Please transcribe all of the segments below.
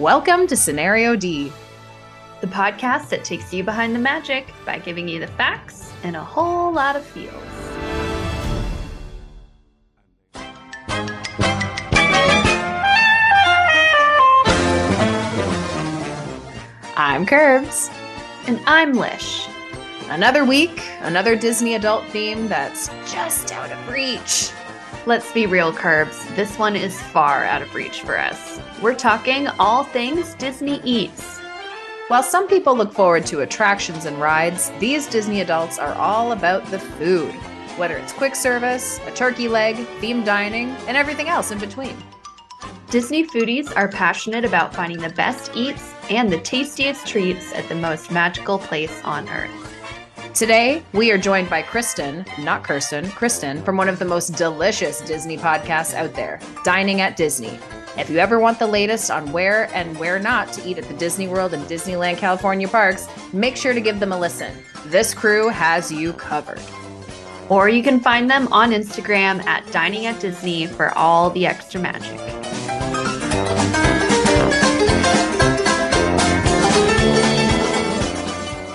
Welcome to Scenario D, the podcast that takes you behind the magic by giving you the facts and a whole lot of feels. I'm Curbs. And I'm Lish. Another week, another Disney adult theme that's just out of reach. Let's be real, Curbs. This one is far out of reach for us. We're talking all things Disney eats. While some people look forward to attractions and rides, these Disney adults are all about the food. Whether it's quick service, a turkey leg, themed dining, and everything else in between. Disney foodies are passionate about finding the best eats and the tastiest treats at the most magical place on earth. Today, we are joined by Kristen, not Kirsten, Kristen, from one of the most delicious Disney podcasts out there, Dining at Disney. If you ever want the latest on where and where not to eat at the Disney World and Disneyland California parks, make sure to give them a listen. This crew has you covered. Or you can find them on Instagram at Dining at Disney for all the extra magic.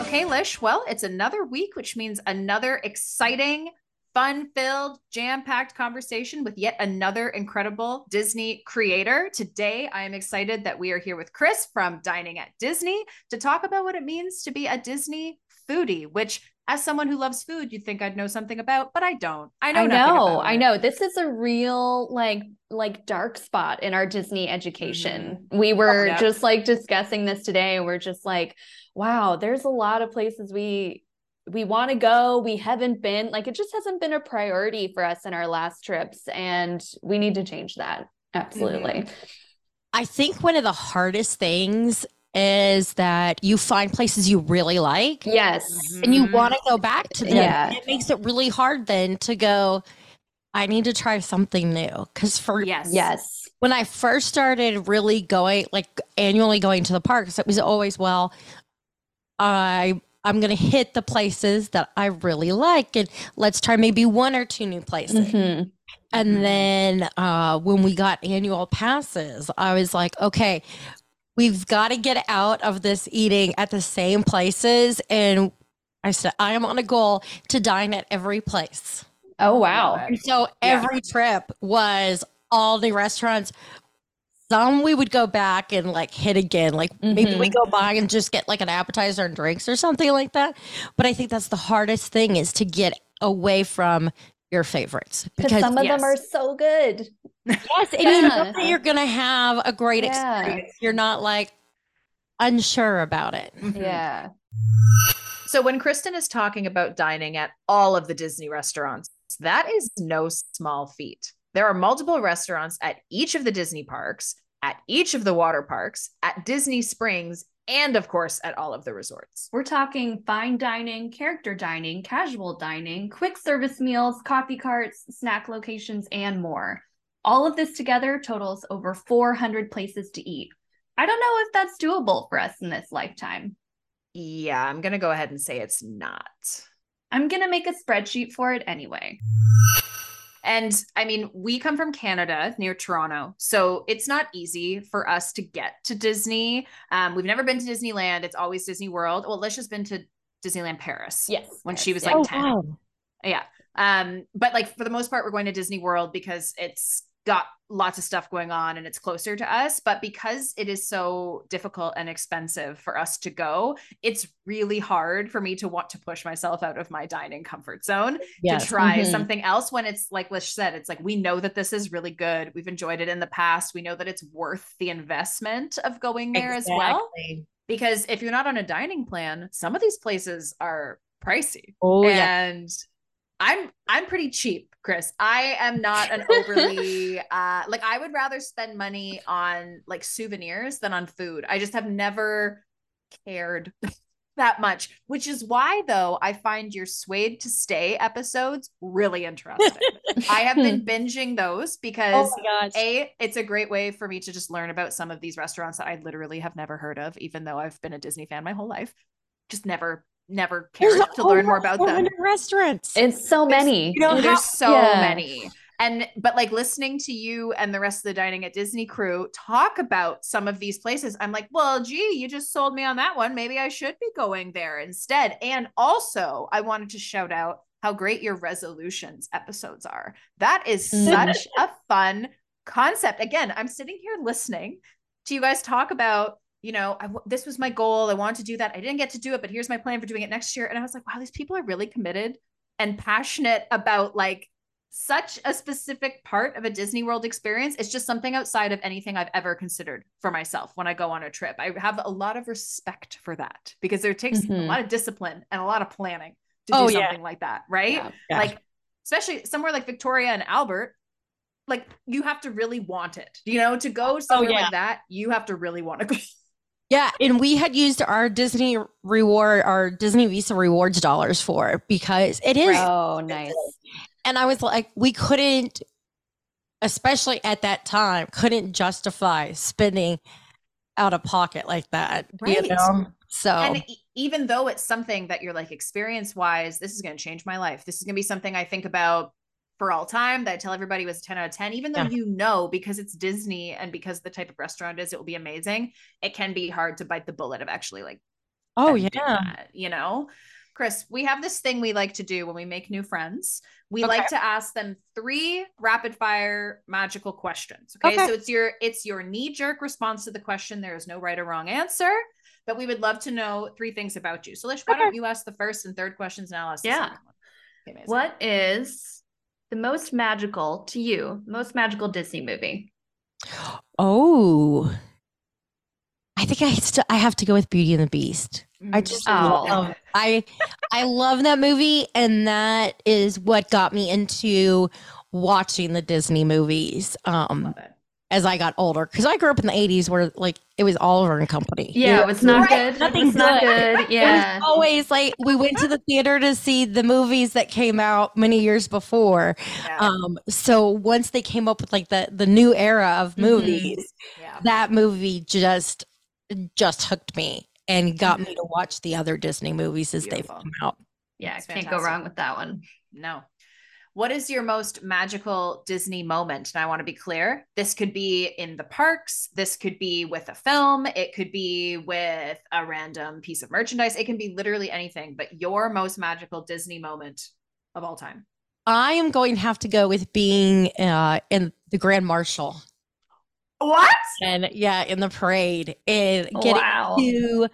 Okay, Lish. Well, it's another week, which means another exciting, fun filled, jam packed conversation with yet another incredible Disney creator. Today, I am excited that we are here with Chris from Dining at Disney to talk about what it means to be a Disney foodie, which as someone who loves food, you'd think I'd know something about, but I don't. I know. I know. I know. This is a real like like dark spot in our Disney education. Mm-hmm. We were oh, yeah. just like discussing this today. We're just like, wow, there's a lot of places we we want to go we haven't been like it just hasn't been a priority for us in our last trips and we need to change that. Absolutely. Mm-hmm. i think one of the hardest things is that you find places you really like yes. and you want to go back to them. Yeah. it makes it really hard then to go i need to try something new. Because for yes. Yes. when i first started really going like annually going to the parks it was always well I I'm going to hit the places that I really like and let's try maybe one or two new places. Mm-hmm. And mm-hmm. then uh, when we got annual passes, I was like, okay, we've got to get out of this eating at the same places. And I said, I am on a goal to dine at every place. Oh, wow. And so every yeah. trip was all the restaurants some we would go back and like hit again. Like mm-hmm. maybe we mm-hmm. go by and just get like an appetizer and drinks or something like that. But I think that's the hardest thing is to get away from your favorites because some of yes. them are so good. Yes, and yeah. you know that you're gonna have a great yeah. experience. You're not like unsure about it. Mm-hmm. Yeah. So when Kristen is talking about dining at all of the Disney restaurants, that is no small feat. There are multiple restaurants at each of the Disney parks, at each of the water parks, at Disney Springs, and of course at all of the resorts. We're talking fine dining, character dining, casual dining, quick service meals, coffee carts, snack locations, and more. All of this together totals over 400 places to eat. I don't know if that's doable for us in this lifetime. Yeah, I'm going to go ahead and say it's not. I'm going to make a spreadsheet for it anyway. And I mean, we come from Canada near Toronto. So it's not easy for us to get to Disney. Um, we've never been to Disneyland. It's always Disney World. Well, Lish has been to Disneyland Paris. Yes. When yes, she was yes. like 10. Oh, wow. Yeah. Um, but like for the most part, we're going to Disney World because it's got lots of stuff going on and it's closer to us. But because it is so difficult and expensive for us to go, it's really hard for me to want to push myself out of my dining comfort zone yes. to try mm-hmm. something else when it's like Lish said, it's like we know that this is really good. We've enjoyed it in the past. We know that it's worth the investment of going there exactly. as well. Because if you're not on a dining plan, some of these places are pricey. Oh, and yeah. I'm I'm pretty cheap, Chris. I am not an overly uh like I would rather spend money on like souvenirs than on food. I just have never cared that much, which is why though I find your Swayed to Stay episodes really interesting. I have been binging those because oh A, it's a great way for me to just learn about some of these restaurants that I literally have never heard of, even though I've been a Disney fan my whole life. Just never never cared to learn more about them. Restaurants. It's so many. You know, there's so yeah. many. and but like listening to you and the rest of the dining at Disney crew talk about some of these places, I'm like, well, gee, you just sold me on that one. Maybe I should be going there instead. And also, I wanted to shout out how great your resolutions episodes are. That is mm. such a fun concept. Again, I'm sitting here listening to you guys talk about you know, I, this was my goal. I wanted to do that. I didn't get to do it, but here's my plan for doing it next year. And I was like, wow, these people are really committed and passionate about like such a specific part of a Disney World experience. It's just something outside of anything I've ever considered for myself when I go on a trip. I have a lot of respect for that because there takes mm-hmm. a lot of discipline and a lot of planning to oh, do something yeah. like that, right? Yeah. Yeah. Like, especially somewhere like Victoria and Albert, like you have to really want it, you know, to go oh, somewhere oh, like that, you have to really want to go. Yeah, and we had used our Disney reward, our Disney Visa rewards dollars for because it is. Oh, nice. And I was like, we couldn't, especially at that time, couldn't justify spending out of pocket like that. Right. You know? So, and even though it's something that you're like experience wise, this is going to change my life. This is going to be something I think about for all time that I tell everybody was 10 out of 10, even though yeah. you know because it's Disney and because the type of restaurant is, it will be amazing. It can be hard to bite the bullet of actually like, oh, yeah, that, you know. Chris, we have this thing we like to do when we make new friends. We okay. like to ask them three rapid fire magical questions. Okay? okay. So it's your it's your knee jerk response to the question. There is no right or wrong answer, but we would love to know three things about you. So Lish, why okay. don't you ask the first and third questions and I'll ask yeah. Okay, what is the most magical to you, most magical Disney movie? Oh, I think I still I have to go with Beauty and the Beast. I mm. just oh. love, I I love that movie, and that is what got me into watching the Disney movies. Um, as I got older, because I grew up in the '80s where like it was all Oliver and Company. Yeah, it was not right? good. Nothing not good. Yeah, always like we went to the theater to see the movies that came out many years before. Yeah. Um, so once they came up with like the the new era of mm-hmm. movies, mm-hmm. yeah. that movie just just hooked me and got me to watch the other Disney movies as Beautiful. they come out. Yeah, can't go wrong with that one. No. What is your most magical Disney moment? And I want to be clear this could be in the parks, this could be with a film, it could be with a random piece of merchandise, it can be literally anything, but your most magical Disney moment of all time. I am going to have to go with being uh, in the Grand Marshal. What? And yeah, in the parade and getting wow. to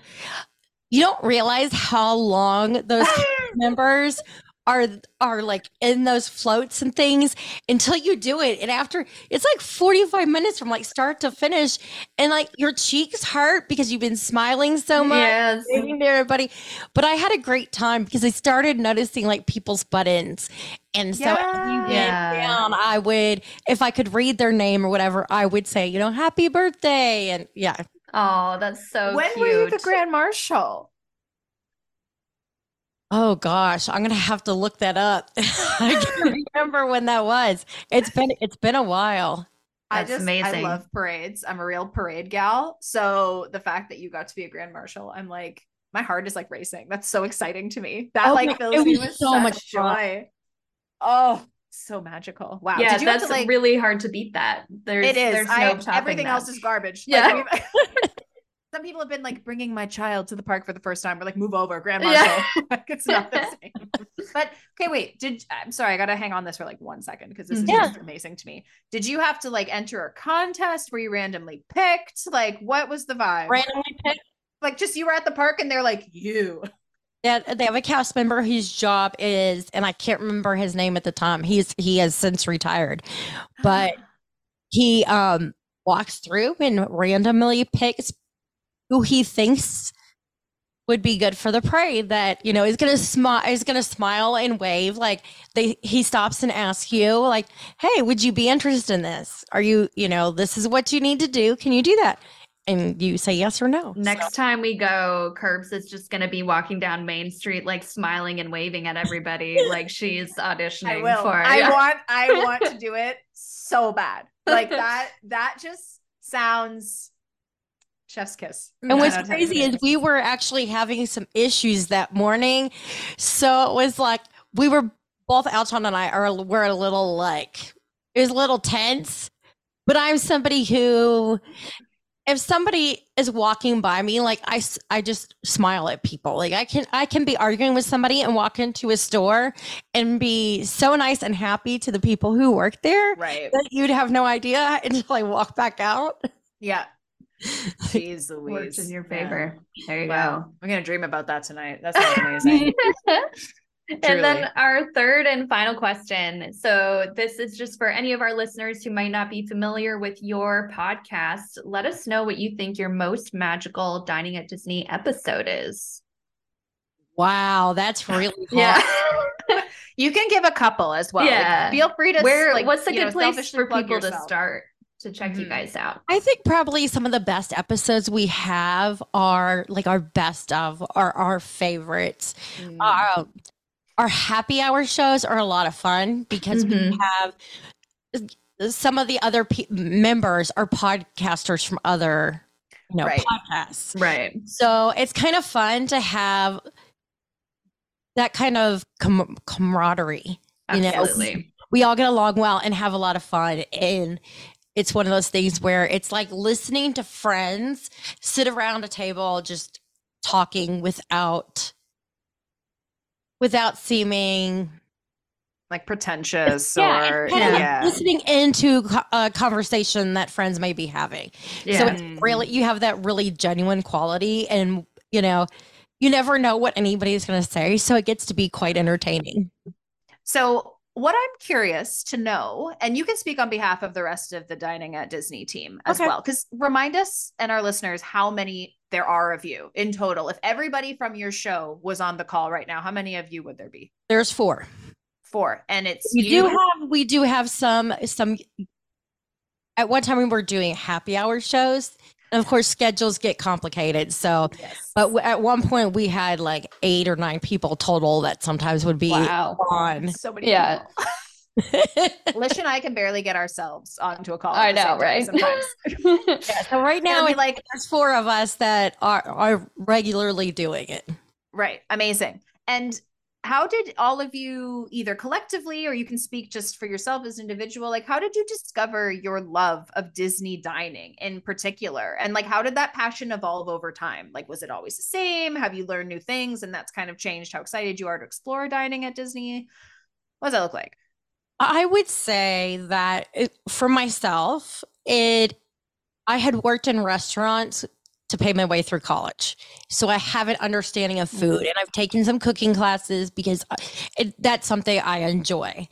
you don't realize how long those members are are like in those floats and things until you do it and after it's like 45 minutes from like start to finish and like your cheeks hurt because you've been smiling so much yes. to everybody but i had a great time because i started noticing like people's buttons and so yeah. yeah. down i would if i could read their name or whatever i would say you know happy birthday and yeah oh that's so when cute. were you the grand marshal Oh gosh, I'm gonna have to look that up. I can't remember when that was. It's been it's been a while. That's I just amazing. I love parades. I'm a real parade gal. So the fact that you got to be a grand marshal, I'm like, my heart is like racing. That's so exciting to me. That oh, like fills me with so much joy. Oh, so magical. Wow. Yeah, that's to, like, really hard to beat that. There's it is. There's no I, everything that. else is garbage. Yeah. Like, some people have been like bringing my child to the park for the first time. We're like, move over, grandma. Yeah. like it's not the same. but okay, wait. Did I'm sorry, I gotta hang on this for like one second because this is yeah. just amazing to me. Did you have to like enter a contest? Were you randomly picked? Like, what was the vibe? Randomly picked. Like, just you were at the park and they're like, you. Yeah, they have a cast member whose job is, and I can't remember his name at the time. He's he has since retired, but he um walks through and randomly picks who he thinks would be good for the prey that you know is gonna smile is gonna smile and wave like they he stops and asks you like hey would you be interested in this are you you know this is what you need to do can you do that and you say yes or no next so. time we go curbs is just gonna be walking down main street like smiling and waving at everybody like she's auditioning I will. for i yeah. want i want to do it so bad like that that just sounds chef's kiss. And what's crazy is we were actually having some issues that morning. So it was like we were both Alton and I are we're a little like it was a little tense, but I'm somebody who if somebody is walking by me like I, I just smile at people. Like i can i can be arguing with somebody and walk into a store and be so nice and happy to the people who work there right. that you'd have no idea until i walk back out. Yeah Jeez Louise. Works in your favor. Yeah. There you wow. go. I'm gonna dream about that tonight. That's amazing. and then our third and final question. So, this is just for any of our listeners who might not be familiar with your podcast. Let us know what you think your most magical Dining at Disney episode is. Wow, that's really hard. yeah. you can give a couple as well. Yeah. Like, feel free to where like, what's a good know, place for people yourself. to start to check mm-hmm. you guys out? I think probably some of the best episodes we have are like our best of are our favorites. Mm. Uh, our happy hour shows are a lot of fun because mm-hmm. we have some of the other pe- members are podcasters from other you know right. podcasts right so it's kind of fun to have that kind of com- camaraderie Absolutely. you know we all get along well and have a lot of fun and it's one of those things where it's like listening to friends sit around a table just talking without without seeming like pretentious yeah, or yeah. listening into a conversation that friends may be having. Yeah. So it's really you have that really genuine quality and you know, you never know what anybody's going to say, so it gets to be quite entertaining. So what I'm curious to know, and you can speak on behalf of the rest of the Dining at Disney team as okay. well, because remind us and our listeners how many there are of you in total. If everybody from your show was on the call right now, how many of you would there be? There's four. Four, and it's we you. do have we do have some some. At one time, we were doing happy hour shows, and of course, schedules get complicated. So, yes. but at one point, we had like eight or nine people total that sometimes would be wow. on. So many. Yeah. Lish and I can barely get ourselves onto a call. I know, right? Sometimes. yeah, so right now, like there's four of us that are are regularly doing it. Right. Amazing. And how did all of you either collectively or you can speak just for yourself as an individual like how did you discover your love of disney dining in particular? And like how did that passion evolve over time? Like was it always the same? Have you learned new things and that's kind of changed how excited you are to explore dining at disney? What does that look like? I would say that it, for myself it i had worked in restaurants to pay my way through college. So I have an understanding of food and I've taken some cooking classes because it, that's something I enjoy.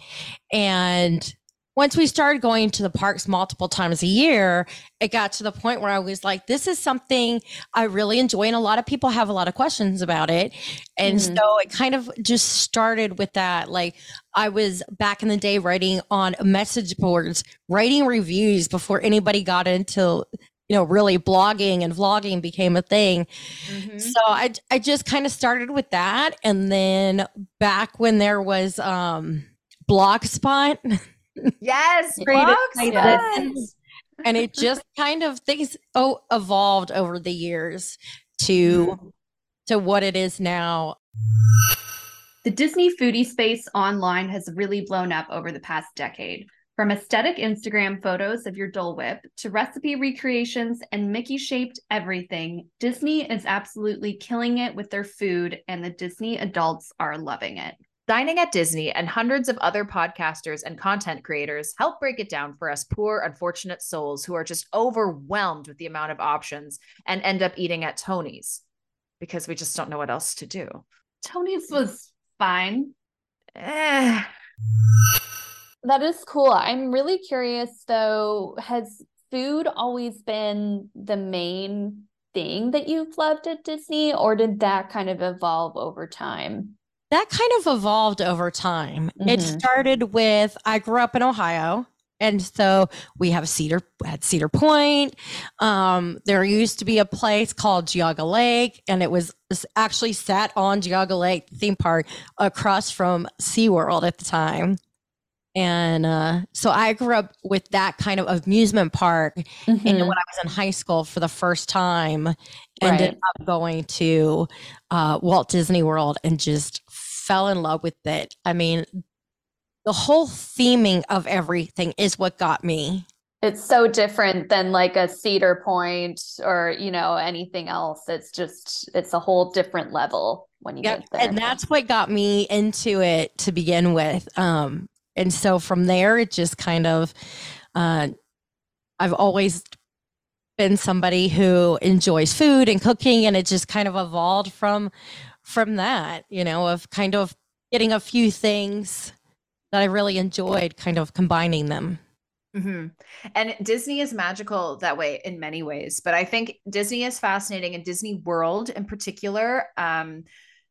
And once we started going to the parks multiple times a year, it got to the point where I was like, this is something I really enjoy. And a lot of people have a lot of questions about it. And mm-hmm. so it kind of just started with that. Like, I was back in the day writing on message boards, writing reviews before anybody got into you know really blogging and vlogging became a thing mm-hmm. so i i just kind of started with that and then back when there was um blogspot yes blogspot. and it just kind of things oh evolved over the years to mm-hmm. to what it is now the disney foodie space online has really blown up over the past decade from aesthetic Instagram photos of your Dole Whip to recipe recreations and Mickey shaped everything, Disney is absolutely killing it with their food, and the Disney adults are loving it. Dining at Disney and hundreds of other podcasters and content creators help break it down for us poor, unfortunate souls who are just overwhelmed with the amount of options and end up eating at Tony's because we just don't know what else to do. Tony's was fine. Eh. That is cool. I'm really curious though, has food always been the main thing that you've loved at Disney, or did that kind of evolve over time? That kind of evolved over time. Mm-hmm. It started with I grew up in Ohio. And so we have Cedar at Cedar Point. Um, there used to be a place called Geauga Lake, and it was actually sat on Geauga Lake theme park across from SeaWorld at the time. And uh, so I grew up with that kind of amusement park. Mm-hmm. And when I was in high school for the first time, ended right. up going to uh, Walt Disney World and just fell in love with it. I mean, the whole theming of everything is what got me. It's so different than like a Cedar Point or, you know, anything else. It's just, it's a whole different level when you yep. get there. And that's what got me into it to begin with. Um, and so from there, it just kind of, uh, I've always been somebody who enjoys food and cooking, and it just kind of evolved from from that, you know, of kind of getting a few things that I really enjoyed, kind of combining them. Mm-hmm. And Disney is magical that way in many ways, but I think Disney is fascinating and Disney World in particular, um,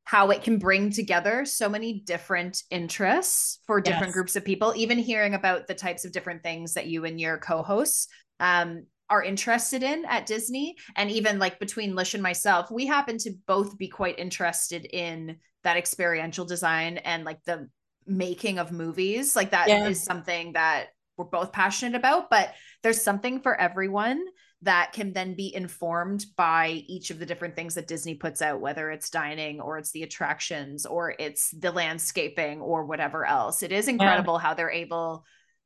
how it can bring together so many different interests for different yes. groups of people. Even hearing about the types of different things that you and your co-hosts um, are interested in at Disney, and even like between Lish and myself, we happen to both be quite interested in that experiential design and like the making of movies. Like that yeah. is something that we're both passionate about, but there's something for everyone that can then be informed by each of the different things that Disney puts out, whether it's dining or it's the attractions or it's the landscaping or whatever else. It is incredible yeah. how they're able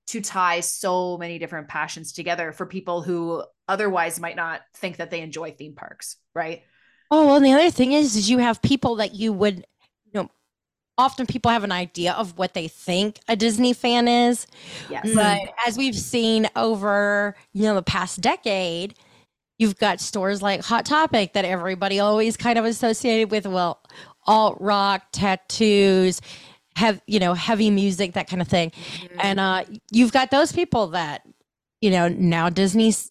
to tie so many different passions together for people who otherwise might not think that they enjoy theme parks, right? Oh, well, and the other thing is, is you have people that you would often people have an idea of what they think a Disney fan is. Yes. But as we've seen over, you know, the past decade, you've got stores like Hot Topic that everybody always kind of associated with, well, alt rock, tattoos, have, you know, heavy music, that kind of thing. Mm-hmm. And uh, you've got those people that, you know, now Disney's,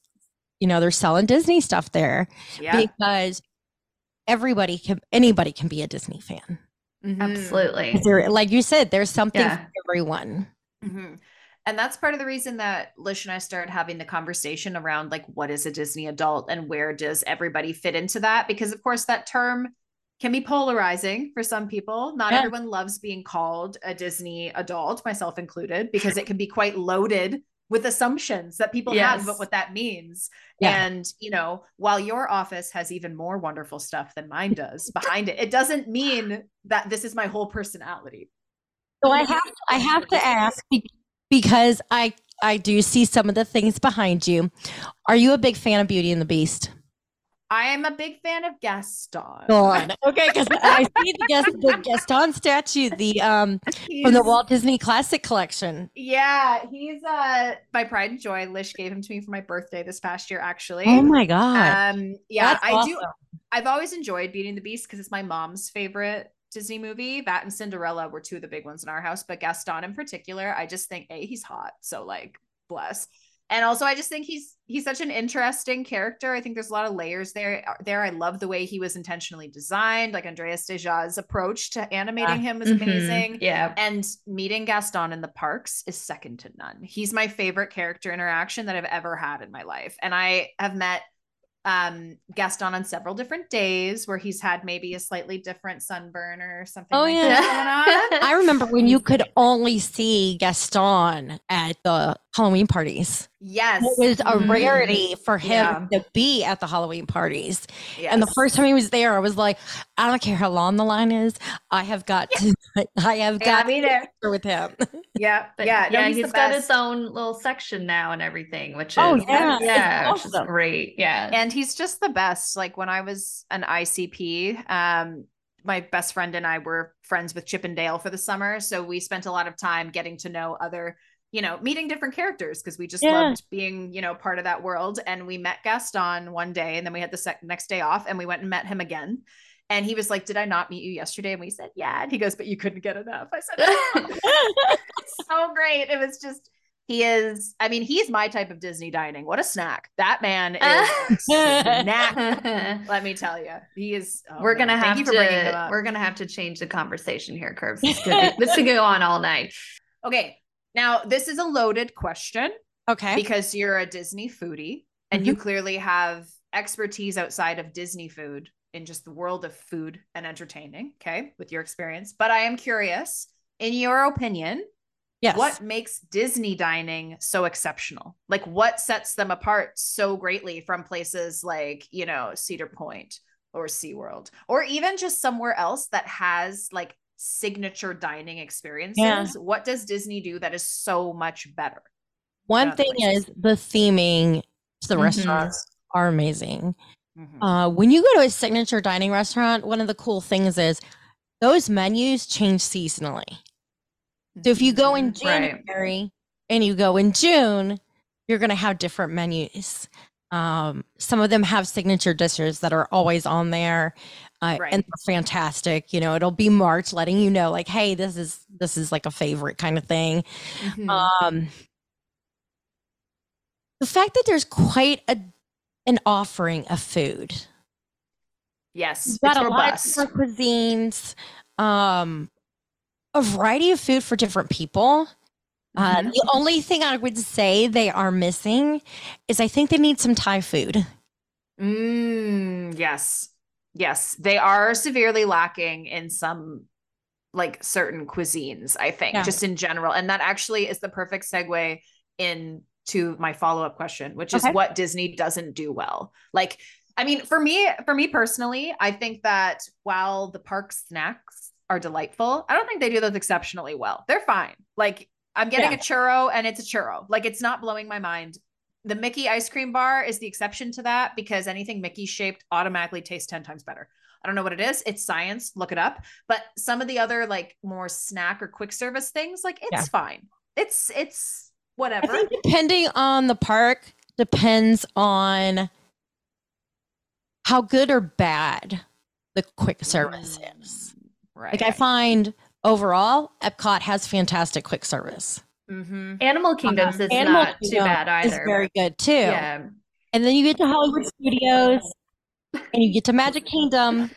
you know, they're selling Disney stuff there yeah. because everybody can, anybody can be a Disney fan. Mm-hmm. Absolutely. There, like you said, there's something yeah. for everyone. Mm-hmm. And that's part of the reason that Lish and I started having the conversation around like what is a Disney adult and where does everybody fit into that? Because of course that term can be polarizing for some people. Not yeah. everyone loves being called a Disney adult, myself included, because it can be quite loaded with assumptions that people yes. have about what that means. Yeah. And, you know, while your office has even more wonderful stuff than mine does behind it, it doesn't mean that this is my whole personality. So I have I have to ask because I I do see some of the things behind you. Are you a big fan of Beauty and the Beast? I am a big fan of Gaston. God. Okay, because I see the, Gas- the Gaston statue, the um he's, from the Walt Disney Classic Collection. Yeah, he's uh my pride and joy. Lish gave him to me for my birthday this past year, actually. Oh my god. Um, yeah, That's I awesome. do. I've always enjoyed Beauty and the Beast because it's my mom's favorite Disney movie. That and Cinderella were two of the big ones in our house, but Gaston in particular, I just think a he's hot, so like bless and also i just think he's he's such an interesting character. I think there's a lot of layers there there. I love the way he was intentionally designed like andreas deja's approach to animating him was mm-hmm. amazing. Yeah. And meeting gaston in the parks is second to none. He's my favorite character interaction that i've ever had in my life. And i have met um Gaston on several different days where he's had maybe a slightly different sunburn or something. Oh like yeah, I remember when you could only see Gaston at the Halloween parties. Yes. It was a mm-hmm. rarity for him yeah. to be at the Halloween parties. Yes. And the first time he was there, I was like, I don't care how long the line is. I have got to, I have got to be there with him. Yeah. But yeah. Yeah. He's, he's got his own little section now and everything, which oh, is, oh, yeah. yeah which is great. Yeah. And he's just the best. Like when I was an ICP, um, my best friend and I were friends with Chip 'n Dale for the summer. So we spent a lot of time getting to know other you know, meeting different characters because we just yeah. loved being, you know, part of that world. And we met Gaston one day and then we had the sec- next day off and we went and met him again. And he was like, Did I not meet you yesterday? And we said, Yeah. And he goes, But you couldn't get enough. I said, oh. So great. It was just, he is, I mean, he's my type of Disney dining. What a snack. That man is snack. Let me tell you. He is. Oh, we're gonna have to we're gonna have to change the conversation here, Curbs. This could, this could go on all night. Okay. Now, this is a loaded question. Okay. Because you're a Disney foodie and mm-hmm. you clearly have expertise outside of Disney food in just the world of food and entertaining. Okay. With your experience. But I am curious, in your opinion, yes. what makes Disney dining so exceptional? Like, what sets them apart so greatly from places like, you know, Cedar Point or SeaWorld, or even just somewhere else that has like signature dining experiences, yeah. what does Disney do that is so much better? One thing places? is the theming to the mm-hmm. restaurants are amazing. Mm-hmm. Uh, when you go to a signature dining restaurant, one of the cool things is those menus change seasonally. So if you go in mm-hmm. January right. and you go in June, you're going to have different menus. Um, some of them have signature dishes that are always on there, uh, right. and they're fantastic. You know, it'll be March, letting you know, like, hey, this is this is like a favorite kind of thing. Mm-hmm. Um, the fact that there's quite a an offering of food. Yes, You've got a robust. lot of cuisines, um, a variety of food for different people. Uh, mm-hmm. the only thing I would say they are missing is I think they need some Thai food. Mm, yes. Yes. They are severely lacking in some like certain cuisines, I think, yeah. just in general. And that actually is the perfect segue into my follow up question, which is okay. what Disney doesn't do well. Like, I mean, for me, for me personally, I think that while the park snacks are delightful, I don't think they do those exceptionally well. They're fine. Like I'm getting yeah. a churro and it's a churro. Like it's not blowing my mind. The Mickey ice cream bar is the exception to that because anything Mickey shaped automatically tastes 10 times better. I don't know what it is. It's science. Look it up. But some of the other like more snack or quick service things, like it's yeah. fine. It's it's whatever. depending on the park, depends on how good or bad the quick service mm, is. Right. Like I find overall, Epcot has fantastic quick service. Mm-hmm. Animal Kingdoms um, is Animal not Kingdom too bad either. Is very good too. Yeah. And then you get to Hollywood Studios, and you get to Magic Kingdom,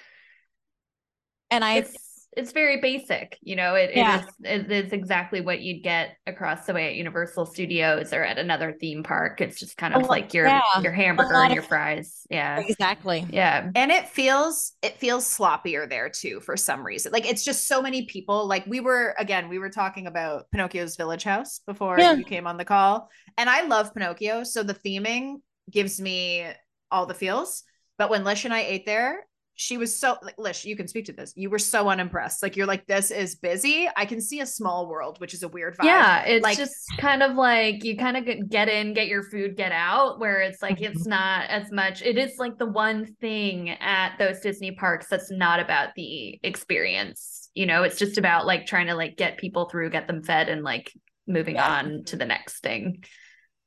and I. It's, it's very basic you know it, yeah. it is it is exactly what you'd get across the way at universal studios or at another theme park. It's just kind of oh, like your yeah. your hamburger and your fries. Yeah. Exactly. Yeah. And it feels it feels sloppier there too for some reason. Like it's just so many people. Like we were again we were talking about pinocchio's village house before yeah. you came on the call and i love pinocchio so the theming gives me all the feels. But when lish and i ate there she was so like Lish, you can speak to this. You were so unimpressed. Like you're like, this is busy. I can see a small world, which is a weird vibe. Yeah, it's like, just kind of like you kind of get in, get your food, get out. Where it's like it's mm-hmm. not as much. It is like the one thing at those Disney parks that's not about the experience. You know, it's just about like trying to like get people through, get them fed, and like moving yeah. on to the next thing.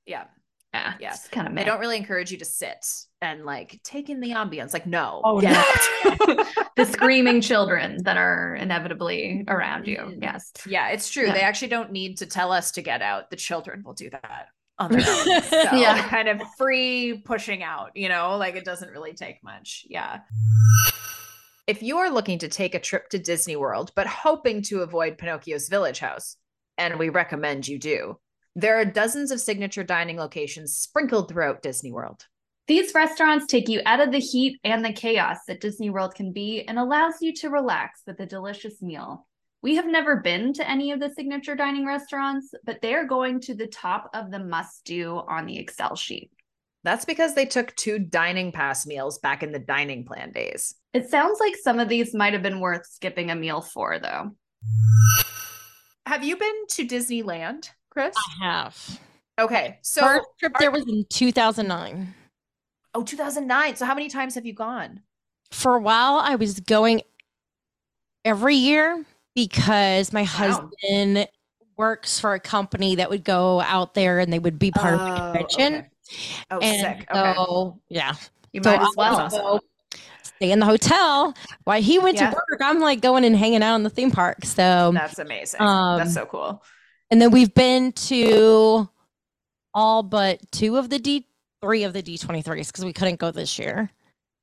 Yeah yeah, yeah. kind of. They don't really encourage you to sit and like take in the ambience. Like, no, oh, yeah. the screaming children that are inevitably around you. Mm-hmm. Yes, yeah, it's true. Yeah. They actually don't need to tell us to get out. The children will do that on their own. So yeah, kind of free pushing out. You know, like it doesn't really take much. Yeah. If you are looking to take a trip to Disney World, but hoping to avoid Pinocchio's Village House, and we recommend you do, there are dozens of signature dining locations sprinkled throughout Disney World. These restaurants take you out of the heat and the chaos that Disney World can be and allows you to relax with a delicious meal. We have never been to any of the signature dining restaurants, but they are going to the top of the must do on the Excel sheet. That's because they took two dining pass meals back in the dining plan days. It sounds like some of these might have been worth skipping a meal for, though. Have you been to Disneyland? Chris? I have. Okay. So first trip there was in 2009. Oh, 2009. So how many times have you gone? For a while, I was going every year because my wow. husband works for a company that would go out there and they would be part oh, of the oh, convention. Okay. Oh, and sick. Okay. So, yeah. You might as well. Stay in the hotel while he went yeah. to work. I'm like going and hanging out in the theme park. So that's amazing. Um, that's so cool. And then we've been to all but two of the D, three of the D23s because we couldn't go this year.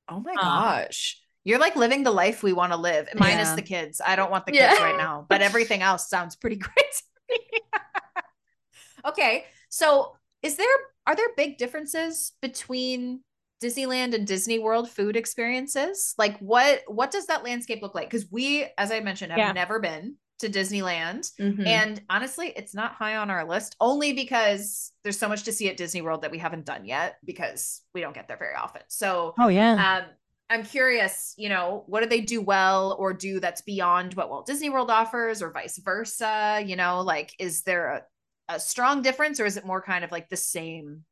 Oh my um, gosh. You're like living the life we want to live, minus yeah. the kids. I don't want the kids yeah. right now, but everything else sounds pretty great. okay. So, is there are there big differences between Disneyland and Disney World food experiences? Like what what does that landscape look like? Cuz we as I mentioned have yeah. never been to Disneyland. Mm-hmm. And honestly, it's not high on our list only because there's so much to see at Disney World that we haven't done yet because we don't get there very often. So, oh, yeah. Um, I'm curious, you know, what do they do well or do that's beyond what Walt Disney World offers or vice versa? You know, like, is there a, a strong difference or is it more kind of like the same,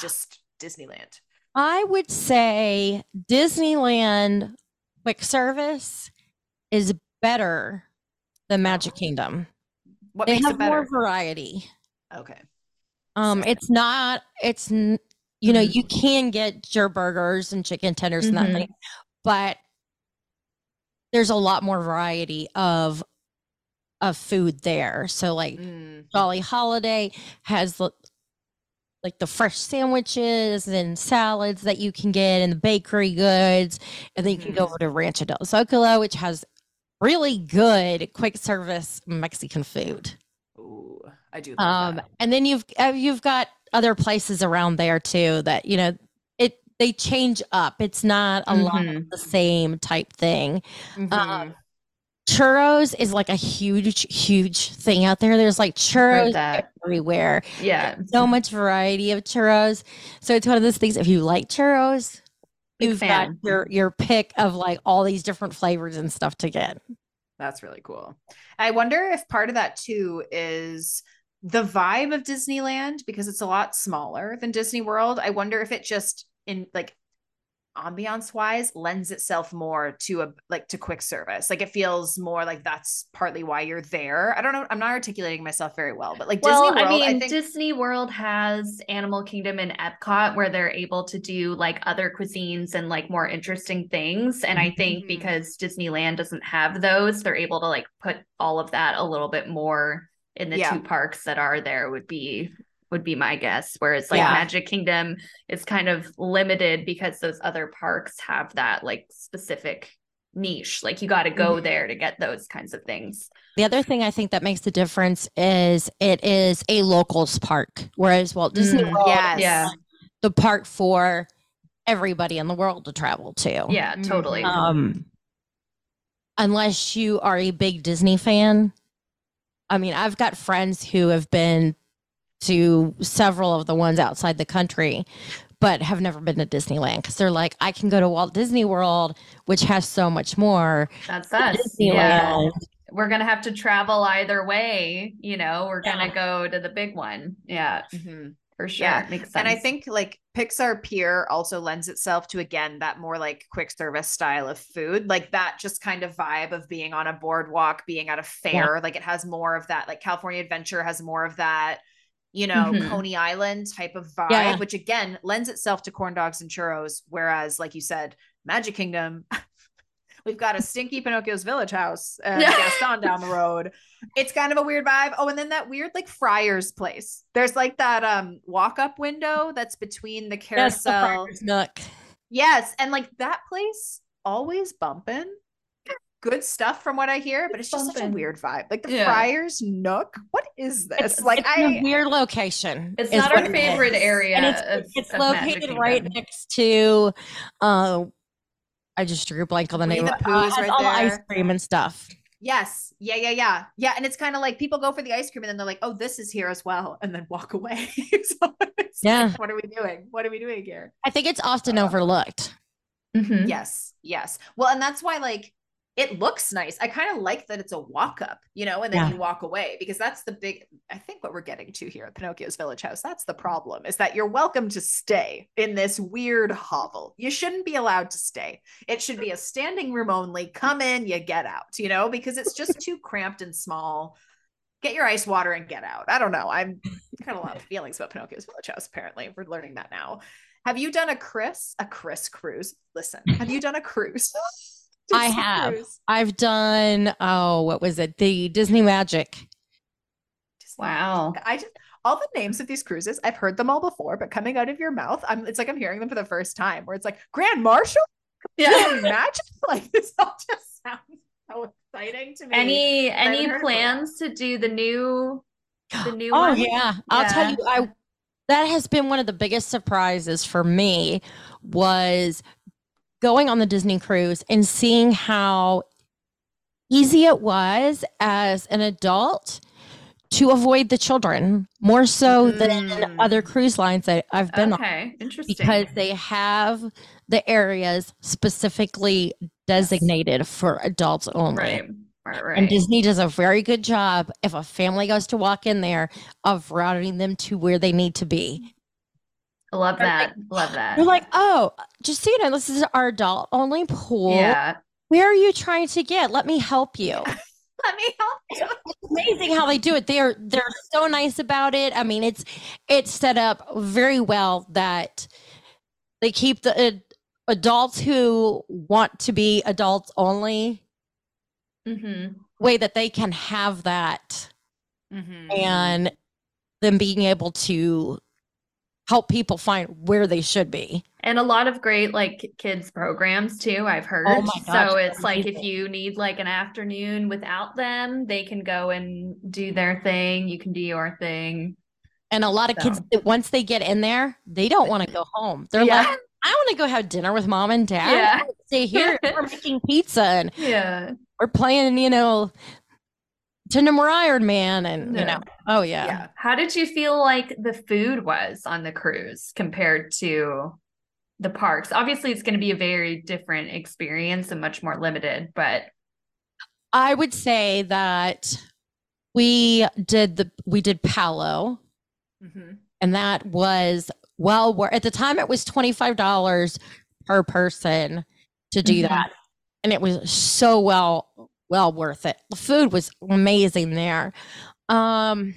just Disneyland? I would say Disneyland quick service is better than Magic Kingdom. What they makes have it better? more variety. Okay. Um, So- it's not. It's n- you know Mhm. you can get your burgers and chicken tenders and that Mhm. thing, but there's a lot more variety of of food there. So like Mm, Jolly Holiday has the like the fresh sandwiches and salads that you can get and the bakery goods. And then you can go Mhm. over to Rancho del Zocalo, which has really good quick service Mexican food. ooh, I do love Um, and then you've uh, you've got other places around there too that you know it they change up. It's not a lot Mhm. of the same type thing. Mhm. Um, churros is like a huge huge thing out there. There's like churros everywhere. Yeah. So much variety of churros. So it's one of those things. If you like churros, Big you've fan. got your your pick of like all these different flavors and stuff to get. That's really cool. I wonder if part of that too is the vibe of Disneyland because it's a lot smaller than Disney World. I wonder if it just in like ambiance wise lends itself more to a like to quick service. Like it feels more like that's partly why you're there. I don't know. I'm not articulating myself very well, but like Well, Disney World, I I, mean, think Disney World has Animal Kingdom and Epcot where they're able to do like other cuisines and like more interesting things. And I think Mhm. because Disneyland doesn't have those, they're able to like put all of that a little bit more in the Yeah. two parks that are there would be would be my guess. Whereas like Yeah. Magic Kingdom is kind of limited because those other parks have that like specific niche. Like you got to go Mhm. there to get those kinds of things. The other thing I think that makes the difference is it is a locals park, whereas Walt Disney Mm, World yes. Yeah. the park for everybody in the world to travel to. Yeah, totally. Mhm. Um, unless you are a big Disney fan. I mean, I've got friends who have been to several of the ones outside the country, but have never been to Disneyland because they're like, I can go to Walt Disney World, which has so much more. That's us. Yeah. We're gonna have to travel either way you know we're Yeah. gonna go to the big one yeah Mhm. for sure Yeah, makes sense And I think like Pixar Pier also lends itself to again that more like quick service style of food, like that just kind of vibe of being on a boardwalk, being at a fair. Like it has more of that. Like California Adventure has more of that, you know, Mhm. Coney Island type of vibe, Yeah. which again lends itself to corn dogs and churros. Whereas, like you said, Magic Kingdom. We've got a stinky Pinocchio's Village House Yeah. Gaston down the road it's kind of a weird vibe. Oh, and then that weird like Friars place. There's like that um walk-up window that's between the Yes, the carousel. Nook. Yes, and like that place always bumping. Good stuff from what I hear, but it's just such a weird vibe. Like the Yeah. Friars Nook. What is this? It's like it's I a weird location. it's not our favorite is. area and it's of, it's of Magic located right Kingdom. next to uh I just drew a blank on the Winnie name the of it. Pooh's has right all the ice cream and stuff. yes, yeah, yeah, yeah. Yeah. And it's kind of like people go for the ice cream and then they're like, oh, this is here as well, and then walk away. so it's Yeah. like, what are we doing? What are we doing here? I think it's often Uh, overlooked. Mhm. Yes, yes. Well, and that's why like it looks nice. I kind of like that it's a walk up, you know, and then Yeah. you walk away because that's the big I think what we're getting to here at Pinocchio's Village House. That's the problem is that you're welcome to stay in this weird hovel. You shouldn't be allowed to stay. It should be a standing room only. Come in, you get out, you know, because it's just too cramped and small. Get your ice water and get out. I don't know. I'm kind of a lot of feelings about Pinocchio's Village House, apparently. We're learning that now. Have you done a Chris, a Chris cruise? Listen, have you done a cruise? I have. cruise? I've done oh, what was it? The Disney Magic. Wow. I just all the names of these cruises, I've heard them all before, but coming out of your mouth, I'm it's like I'm hearing them for the first time. Where it's like Grand Marshal, yeah Magic, like this all just sounds so exciting to me. any any plans to do the new the new Oh one yeah. I'll tell you I that has been one of the biggest surprises for me was going on the Disney cruise and seeing how easy it was as an adult to avoid the children more so than Mm. other cruise lines that I've been on okay interesting because they have the areas specifically designated for adults only. Right. Right, right. And Disney does a very good job if a family goes to walk in there of routing them to where they need to be. Love that. Love that. You're like, oh, just so you know, this is our adult only pool. yeah. Where are you trying to get? Let me help you. Let me help you. It's amazing how they do it. They're they're so nice about it. I mean, it's it's set up very well that they keep the uh, adults who want to be adults only Mm-hmm. way that they can have that Mm-hmm. and them being able to help people find where they should be. And a lot of great like kids programs too, I've heard. Oh my gosh, so it's like if you need like an afternoon without them, they can go and do their thing. You can do your thing. And a lot of kids, So- that once they get in there, they don't want to go home. They're Yeah. like, I want to go have dinner with mom and dad. Yeah. Stay here. We're making pizza and Yeah. we're playing, you know, Tender Iron Man and, you know, oh, yeah. yeah. How did you feel like the food was on the cruise compared to the parks? Obviously, it's going to be a very different experience and much more limited, but I would say that we did the, we did Palo Mm-hmm. and that was well worth at the time it was $25 per person to do Mhm. that and it was so well well worth it the food was amazing there um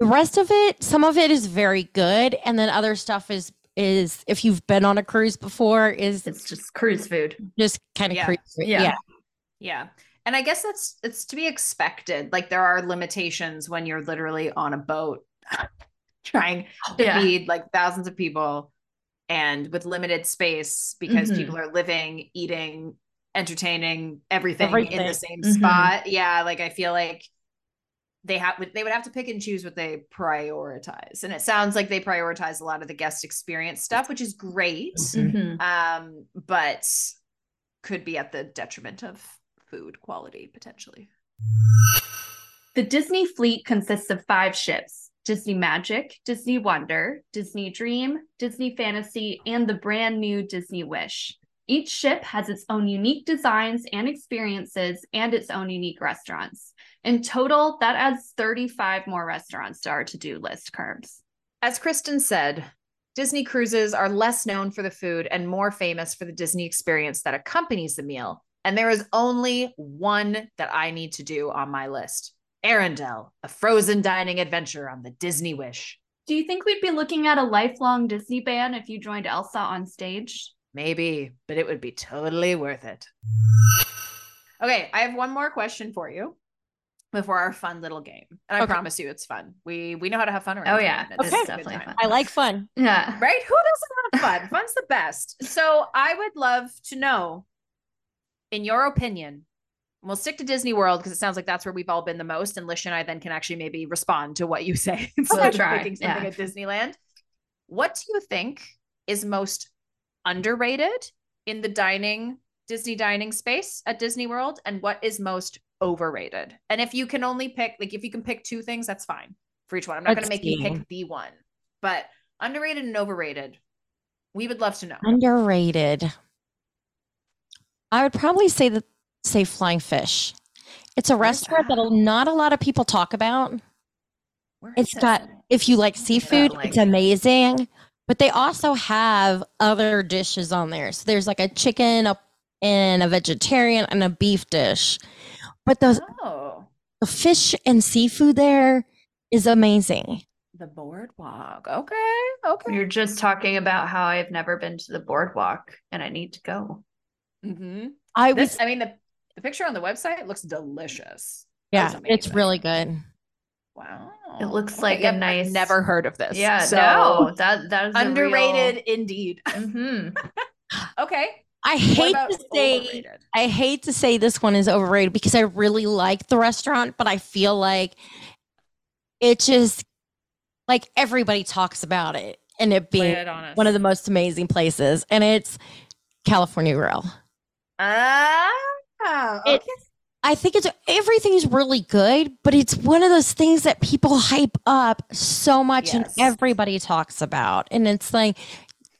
the rest of it some of it is very good and then other stuff is is if you've been on a cruise before is it's just cruise food. just kind of Yeah. crazy Yeah. yeah Yeah. And I guess that's it's to be expected. Like there are limitations when you're literally on a boat trying to Yeah. feed like thousands of people and with limited space because Mhm. people are living, eating, entertaining everything, in the same Mhm. spot. Yeah, like I feel like they have they would have to pick and choose what they prioritize. And it sounds like they prioritize a lot of the guest experience stuff, which is great. Mhm. Um, but could be at the detriment of food quality potentially. The Disney fleet consists of five ships Disney Magic, Disney Wonder, Disney Dream, Disney Fantasy, and the brand new Disney Wish. Each ship has its own unique designs and experiences and its own unique restaurants. In total, that adds 35 more restaurants to our to do list, Curbs. As Kristen said, Disney cruises are less known for the food and more famous for the Disney experience that accompanies the meal. And there is only one that I need to do on my list Arendelle, a frozen dining adventure on the Disney Wish. Do you think we'd be looking at a lifelong Disney ban if you joined Elsa on stage? Maybe, but it would be totally worth it. Okay, I have one more question for you before our fun little game. And I Okay. promise you it's fun. We we know how to have fun around Oh, yeah. and it's It's definitely fun. i like fun Yeah. Right? Who doesn't have fun? Fun's the best. So I would love to know, in your opinion, and we'll stick to Disney World because it sounds like that's where we've all been the most, and Lish and I then can actually maybe respond to what you say instead of try, picking something yeah. at Disneyland. What do you think is most underrated in the dining Disney dining space at Disney World, and what is most overrated? And if you can only pick, like, if you can pick two things, that's fine for each one. I'm not going to make you pick the one, but underrated and overrated. We would love to know. underrated i would probably say that say flying fish it's a restaurant that? that not a lot of people talk about Where It's it? got if you like seafood, like- it's amazing. But they also have other dishes on there. So there's like a chicken, a and a vegetarian and a beef dish. But those Oh, the fish and seafood there is amazing. the boardwalk. Okay, okay. You're just talking about how I've never been to the boardwalk and I need to go. Mm-hmm. I was I mean, the the picture on the website looks delicious. yeah, it's really good. Wow, It looks Okay, like a yep, I've nice- never heard of this. Yeah, so no, that that is underrated indeed. hmm okay, I hate to say overrated? I hate to say this one is overrated because I really like the restaurant, but I feel like it just like everybody talks about it and it Lay being it on one of the most amazing places, and it's California Grill. Ah, It- okay. I think it's everything's really good, but it's one of those things that people hype up so much Yes. and everybody talks about. And it's like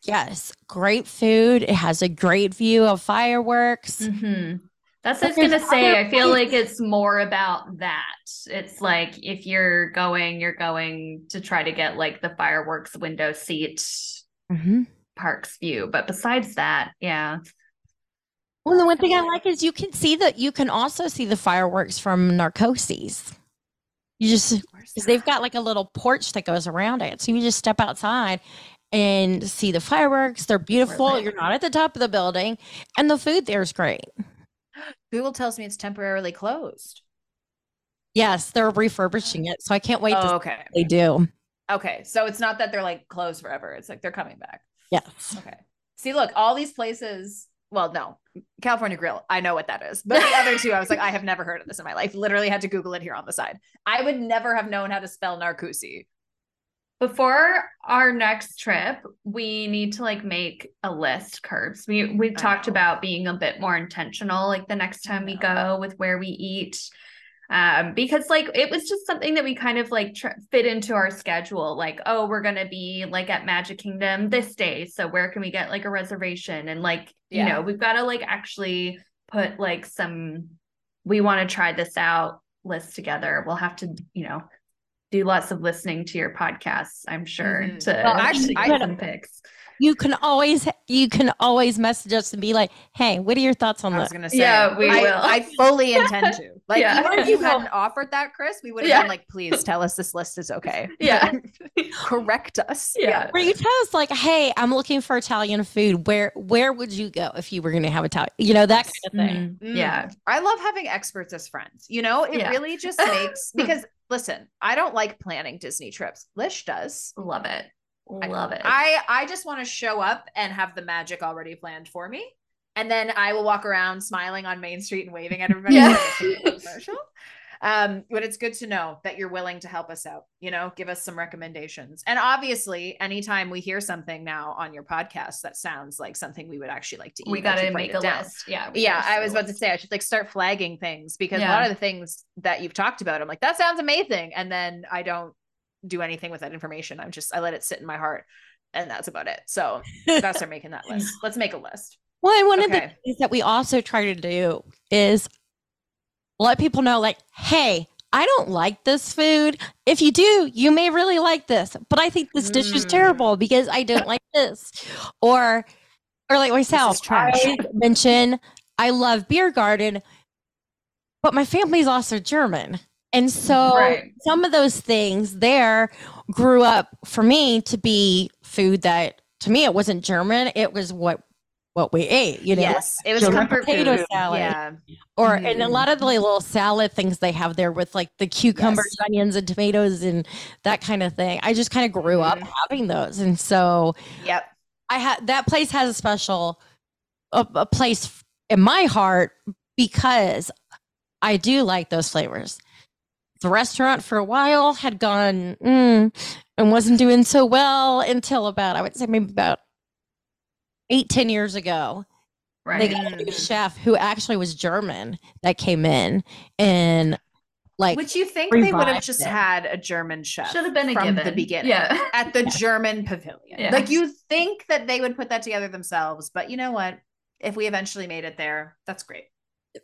Yes, great food. It has a great view of fireworks. Mm-hmm. That's what I was gonna say. I feel like it's more about that. It's like if you're going, you're going to try to get like the fireworks window seat mm-hmm. parks view. But besides that, yeah. Well, the one thing I like is you can see that you can also see the fireworks from Narcoossee's. You just because they've got like a little porch that goes around it, so you just step outside and see the fireworks. They're beautiful. You're not at the top of the building, and the food there is great. Google tells me it's temporarily closed. Yes, they're refurbishing it, so I can't wait. Oh, okay, they do. Okay, so it's not that they're like closed forever. It's like they're coming back. Yes. Okay. See, look, all these places. Well, no, California Grill. I know what that is, but the other two, I was like, I have never heard of this in my life. Literally had to Google it here on the side. I would never have known how to spell Narcoossee. Before our next trip, we need to like make a list, Curbs. We we talked about being a bit more intentional, like the next time we go with where we eat um because like it was just something that we kind of like tr- fit into our schedule like oh we're going to be like at magic kingdom this day so where can we get like a reservation and like yeah. you know we've got to like actually put like some we want to try this out list together we'll have to you know do lots of listening to your podcasts i'm sure mm-hmm. to well, actually get some picks you can always you can always message us and be like, "Hey, what are your thoughts on that?" I was gonna say, yeah, we I, will. I fully intend to. Like, yeah. even if you hadn't offered that, Chris, we would have yeah. been like, "Please tell us this list is okay." Yeah, correct us. Yeah. yeah, where you tell us like, "Hey, I'm looking for Italian food. Where where would you go if you were going to have Italian? You know that kind of thing." Mm-hmm. Yeah, I love having experts as friends. You know, it really just makes because listen, I don't like planning Disney trips. Lish does. Love it. Love it. I I just want to show up and have the magic already planned for me. And then I will walk around smiling on Main Street and waving at everybody. Yeah. commercial. Um, but it's good to know that you're willing to help us out, you know, give us some recommendations. And obviously, anytime we hear something now on your podcast that sounds like something we would actually like to eat, we got to make a down. list. Yeah. Yeah. I was about list. to say, I should like start flagging things because yeah. a lot of the things that you've talked about, I'm like, that sounds amazing. And then I don't do anything with that information. I'm just I let it sit in my heart, and that's about it. So gotta start making that list. Let's make a list. Well, and one okay. of the things that we also try to do is let people know, like, hey, I don't like this food. If you do, you may really like this, but I think this dish is mm. terrible because I don't like this. Or, or like myself, I mention I love beer garden, but my family's also German. And so right. some of those things there grew up for me to be food that to me it wasn't German. It was what what we ate, you know. Yes, it was German potato food. salad. Yeah. Or mm-hmm. and a lot of the little salad things they have there with like the cucumbers, yes. onions, and tomatoes and that kind of thing. I just kind of grew mm-hmm. up having those. And so Yep. I had that place has a special a, a place in my heart because I do like those flavors the restaurant for a while had gone mm, and wasn't doing so well until about, I would say maybe about eight, 10 years ago. Right. They got a new chef who actually was German that came in and like would you think they would have just it. had a German chef should have been from given. the beginning yeah. at the German pavilion. Yeah. Like you think that they would put that together themselves, but you know what? If we eventually made it there, that's great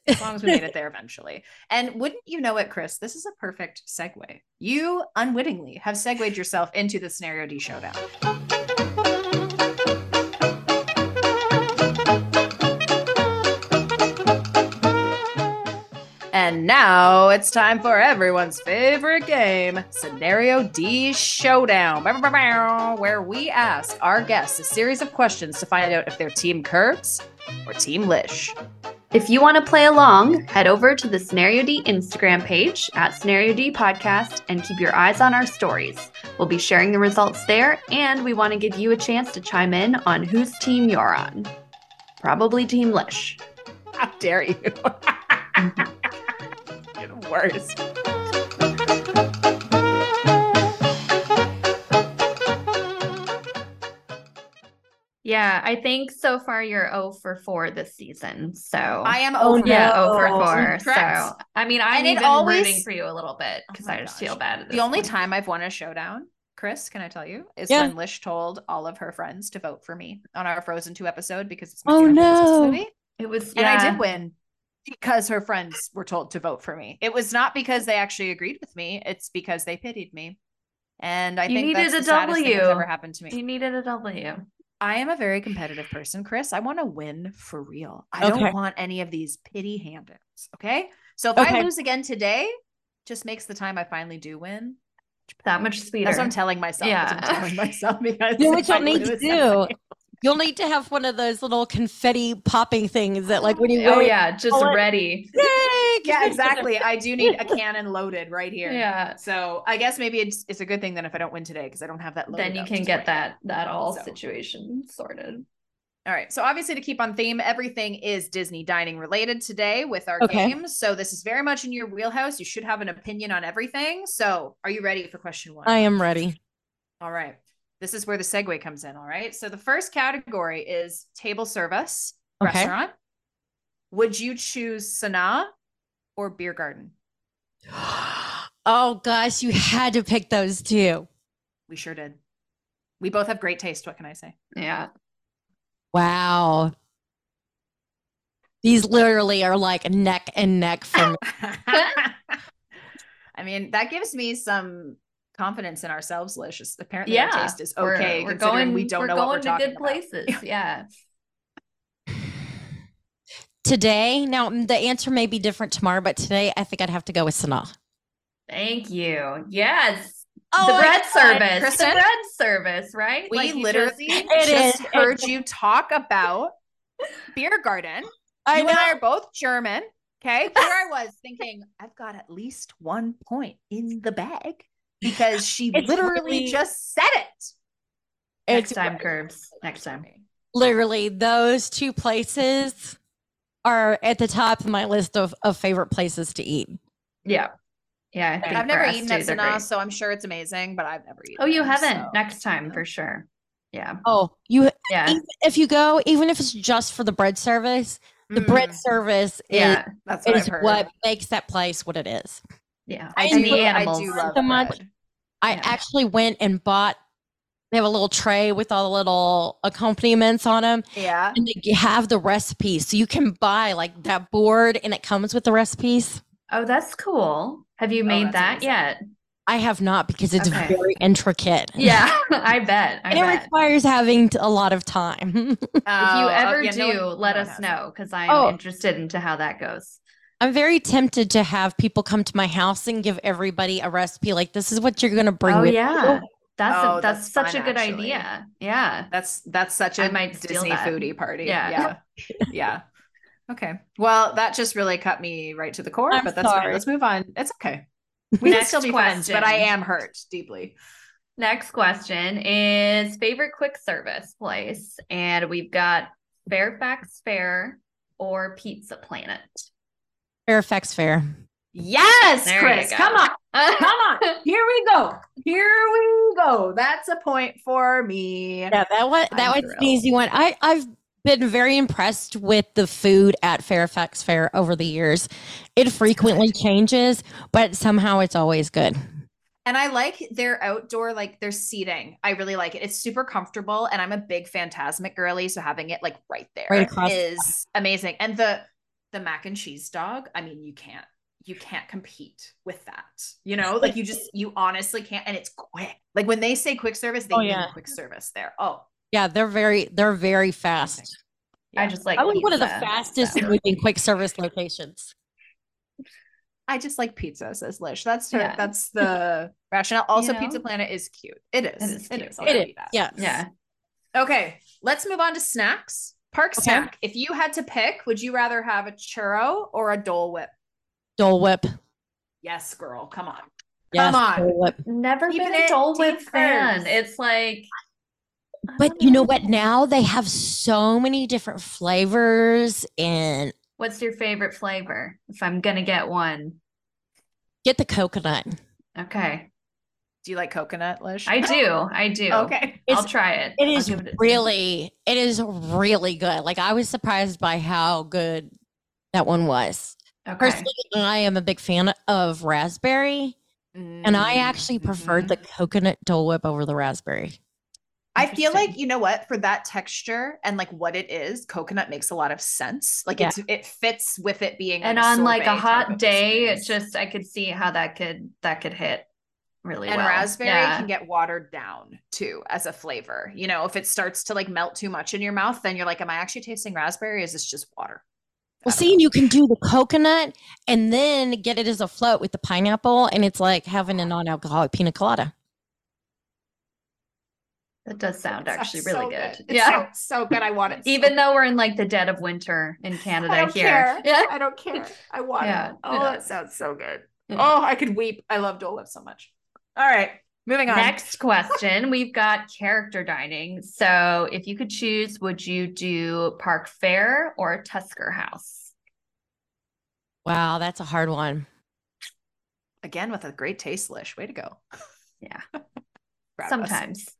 as long as we made it there eventually. And wouldn't you know it, Chris? This is a perfect segue. You unwittingly have segued yourself into the Scenario D showdown. And now it's time for everyone's favorite game, Scenario D Showdown, where we ask our guests a series of questions to find out if they're Team Curbs or Team Lish. If you want to play along, head over to the Scenario D Instagram page at Scenario D Podcast and keep your eyes on our stories. We'll be sharing the results there, and we want to give you a chance to chime in on whose team you're on. Probably Team Lish. How dare you? You're the worst. Yeah, I think so far you're 0 for 4 this season. So I am 0 for yeah, 0 for 4. So I mean, I'm even always, rooting for you a little bit because oh I just gosh. feel bad. the only time I've won a showdown, Chris, can I tell you, is Yeah. when Lish told all of her friends to vote for me on our Frozen 2 episode because it's my Oh, favorite princess no. movie. It was And I did win because her friends were told to vote for me. It was not because they actually agreed with me, it's because they pitied me. And I You think needed that's a thing ever happened to me. You needed a W. I am a very competitive person, Chris. I want to win for real. I Okay. don't want any of these pity handouts. Okay. So if I lose again today, just makes the time I finally do win. That much sweeter. That's what I'm telling myself. What I'm telling myself because You know what I you'll need to do? I- You'll need to have one of those little confetti popping things that, like, when you oh yeah, just Pull ready. yay! yeah, exactly. I do need a cannon loaded right here. Yeah. So I guess maybe it's it's a good thing then if I don't win today because I don't have that. Loaded Then you can get win. that that all So. situation sorted. All right. So obviously to keep on theme, everything is Disney dining related today with our Okay. games. So this is very much in your wheelhouse. You should have an opinion on everything. So are you ready for question one? I am ready. All right. This is where the segue comes in. All right. So the first category is table service Okay. restaurant. Would you choose Sanaa or beer garden? Oh gosh, you had to pick those two. We sure did. We both have great taste. What can I say? Yeah. Wow. These literally are like neck and neck for me. I mean, that gives me some confidence in ourselves, Lish. Just Apparently, Yeah. our taste is We're- okay. We're, going. we don't we're know going what we're to talking good about. places. Yeah. Today, now mm, the answer may be different tomorrow, but today I think I'd have to go with Sanaa. Thank you. Yes. Oh the bread service. Kristen? The bread service, right? We Like literally just- It just is. heard you talk about beer garden. I you know. and I are both German. Okay. Here I was thinking, I've got at least one point in the bag because she literally really- just said it. next It's time, curbs. Next time. literally those two places are at the top of my list of, of favorite places to eat. Yeah. Yeah. I think I've never eaten too, at they're Sanaa, so I'm sure it's amazing, but I've never eaten. Oh, you there, haven't. so- Next time for sure. Yeah. Oh, you Yeah. even if you go, even if it's just for the bread service, the bread Mm, service Yeah. that's is, what is I've heard. what makes that place what it is. Yeah. I And do, the I animals. do love so much. bread. I Yeah. actually went and bought. They have a little tray with all the little accompaniments on them, Yeah. and they have the recipes, so you can buy like that board, and it comes with the recipes. Oh, that's cool. Have you Oh, made that's that amazing. yet? I have not because it's Okay. very intricate. Yeah, I bet. I and it requires having t- a lot of time. If you Oh, ever yeah, do, no one- let no us know because I'm Oh. interested into how that goes. I'm very tempted to have people come to my house and give everybody a recipe. Like this is what you're going to bring. oh with yeah, you. that's Oh, a, that's, that's such fun, a good actually. idea. Yeah, That's that's such a I might Disney foodie party. Yeah. Yeah. Yeah. Okay. Well, that just really cut me right to the core, I'm but that's fine. sorry. Let's move on. It's okay. We can still be friends, but I am hurt deeply. Next question is favorite quick service place, and we've got Fairfax Fare or Pizza Planet. Fairfax Fare. Yes, There Chris. Come on. Come on. Here we go. Here we go. That's a point for me. Yeah, that was that I'm was an easy one. I I've been very impressed with the food at Fairfax Fare over the years. It frequently changes, but somehow it's always good. And I like their outdoor, like their seating. I really like it. It's super comfortable. And I'm a big Phantasmic girly. So having it like right there is Right across the amazing. And the the mac and cheese dog, I mean, you can't you can't compete with that. You know, like you just you honestly can't. And it's quick. Like when they say quick service, they Oh, mean yeah. quick service there. Oh, Yeah, they're very they're very fast. I just like Probably one of the fastest so. moving quick service locations. I just like pizza, says Lish. That's her, Yeah. that's the rationale. Also, know? Pizza Planet is cute. It is. It is It cute, is. I'll yeah. give It you is. that. Yes. Yeah. Okay, let's move on to snacks. Park Okay. snack. If you had to pick, would you rather have a churro or a Dole Whip? Dole Whip. Yes, girl. Come on. Yes, on. Dole Whip. Never Keeping been a Dole Whip fan. It's like, But don't you know what? Now they have so many different flavors and What's your favorite flavor? If I'm gonna get one, get the coconut. okay. Do you like coconut, Lish? I do. I do. Okay. I'll It's- try it. It I'll is give a- really, it is really good. Like I was surprised by how good that one was. okay. Personally, I am a big fan of raspberry. And I mm, actually preferred the mm-hmm. coconut Dole Whip over the raspberry. I feel like you know what for that texture and like what it is, coconut makes a lot of sense. Like Yeah. it's it fits with it being and on like a hot day, it just I could see how that could that could hit really and well. raspberry Yeah. can get watered down too as a flavor. You know, if it starts to like melt too much in your mouth, then you're like, Am I actually tasting raspberry? Is this just water? Well, I don't see, and you can do the coconut and then get it as a float with the pineapple, and it's like having a non-alcoholic pina colada. That does sound It actually really so good. It Yeah. so good. I want it. so Even though we're in like the dead of winter in Canada I don't here. care. Yeah. I don't care. I want Yeah, it. Oh, yeah. that sounds so good. Yeah. Oh, I could weep. I love Dole Whip so much. All right, moving on. Next question, we've got character dining. So, if you could choose, would you do Park Fare or Tusker House? Wow, that's a hard one. again with a great taste, Lish. Way to go. Yeah. Proud of us. Sometimes.